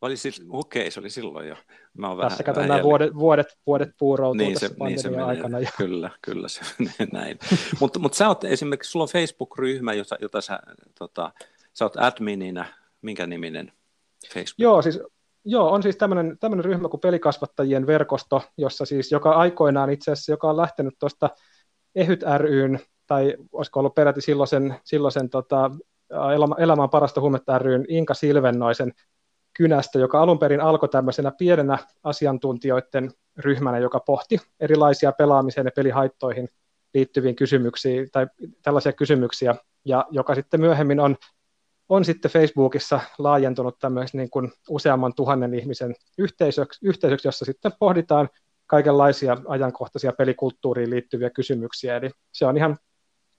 oli siis, okei, se oli silloin jo. Mä oon Tässä vähän, vähän nämä vuodet, vuodet, vuodet puuroutuu niin se, niin se menee, aikana. Ja... Kyllä, kyllä se menee näin. Mutta mut sä oot esimerkiksi, sulla on Facebook-ryhmä, jota, jota sä, tota, sä oot admininä minkä niminen Facebook? Joo, siis Joo, on siis tämmöinen, ryhmä kuin pelikasvattajien verkosto, jossa siis joka aikoinaan itse asiassa, joka on lähtenyt tuosta Ehyt ryn, tai olisiko ollut peräti silloisen, silloisen tota, elämä, parasta huumetta ryn Inka Silvennoisen kynästä, joka alun perin alkoi tämmöisenä pienenä asiantuntijoiden ryhmänä, joka pohti erilaisia pelaamiseen ja pelihaittoihin liittyviin kysymyksiin tai tällaisia kysymyksiä, ja joka sitten myöhemmin on on sitten Facebookissa laajentunut tämmöisen niin kuin useamman tuhannen ihmisen yhteisöksi, yhteisöksi, jossa sitten pohditaan kaikenlaisia ajankohtaisia pelikulttuuriin liittyviä kysymyksiä. Eli se on ihan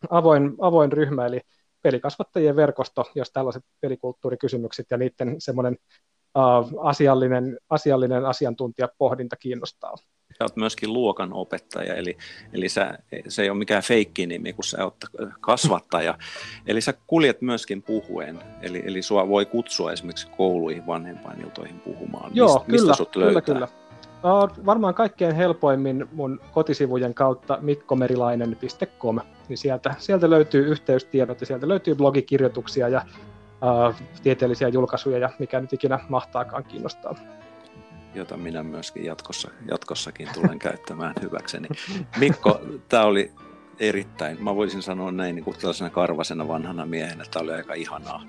avoin, avoin ryhmä, eli pelikasvattajien verkosto, jos tällaiset pelikulttuurikysymykset ja niiden semmoinen uh, asiallinen, asiallinen asiantuntijapohdinta kiinnostaa sä oot myöskin luokan opettaja, eli, eli sä, se ei ole mikään feikki-nimi, kun sä oot kasvattaja. Eli sä kuljet myöskin puhuen, eli, eli sua voi kutsua esimerkiksi kouluihin, vanhempainiltoihin puhumaan. Joo, Mist, kyllä, mistä sut löytää? kyllä, kyllä. Uh, varmaan kaikkein helpoimmin mun kotisivujen kautta mikkomerilainen.com, niin sieltä, sieltä löytyy yhteystiedot ja sieltä löytyy blogikirjoituksia ja uh, tieteellisiä julkaisuja ja mikä nyt ikinä mahtaakaan kiinnostaa jota minä myöskin jatkossa, jatkossakin tulen käyttämään hyväkseni. Mikko, tämä oli erittäin, mä voisin sanoa näin niin kuin tällaisena karvasena vanhana miehenä, että tämä oli aika ihanaa.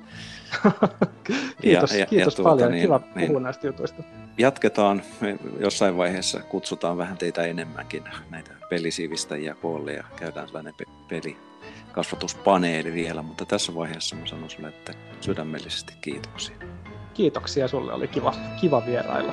kiitos ja, ja, kiitos ja tuota, paljon, niin, kiva niin, puhua näistä jutuista. Jatketaan, me jossain vaiheessa kutsutaan vähän teitä enemmänkin näitä pelisivistäjiä koolle ja käydään tällainen pe- peli kasvatuspaneeli vielä, mutta tässä vaiheessa mä sanon sulle, että sydämellisesti kiitoksia. Kiitoksia sulle, oli kiva, kiva vierailla.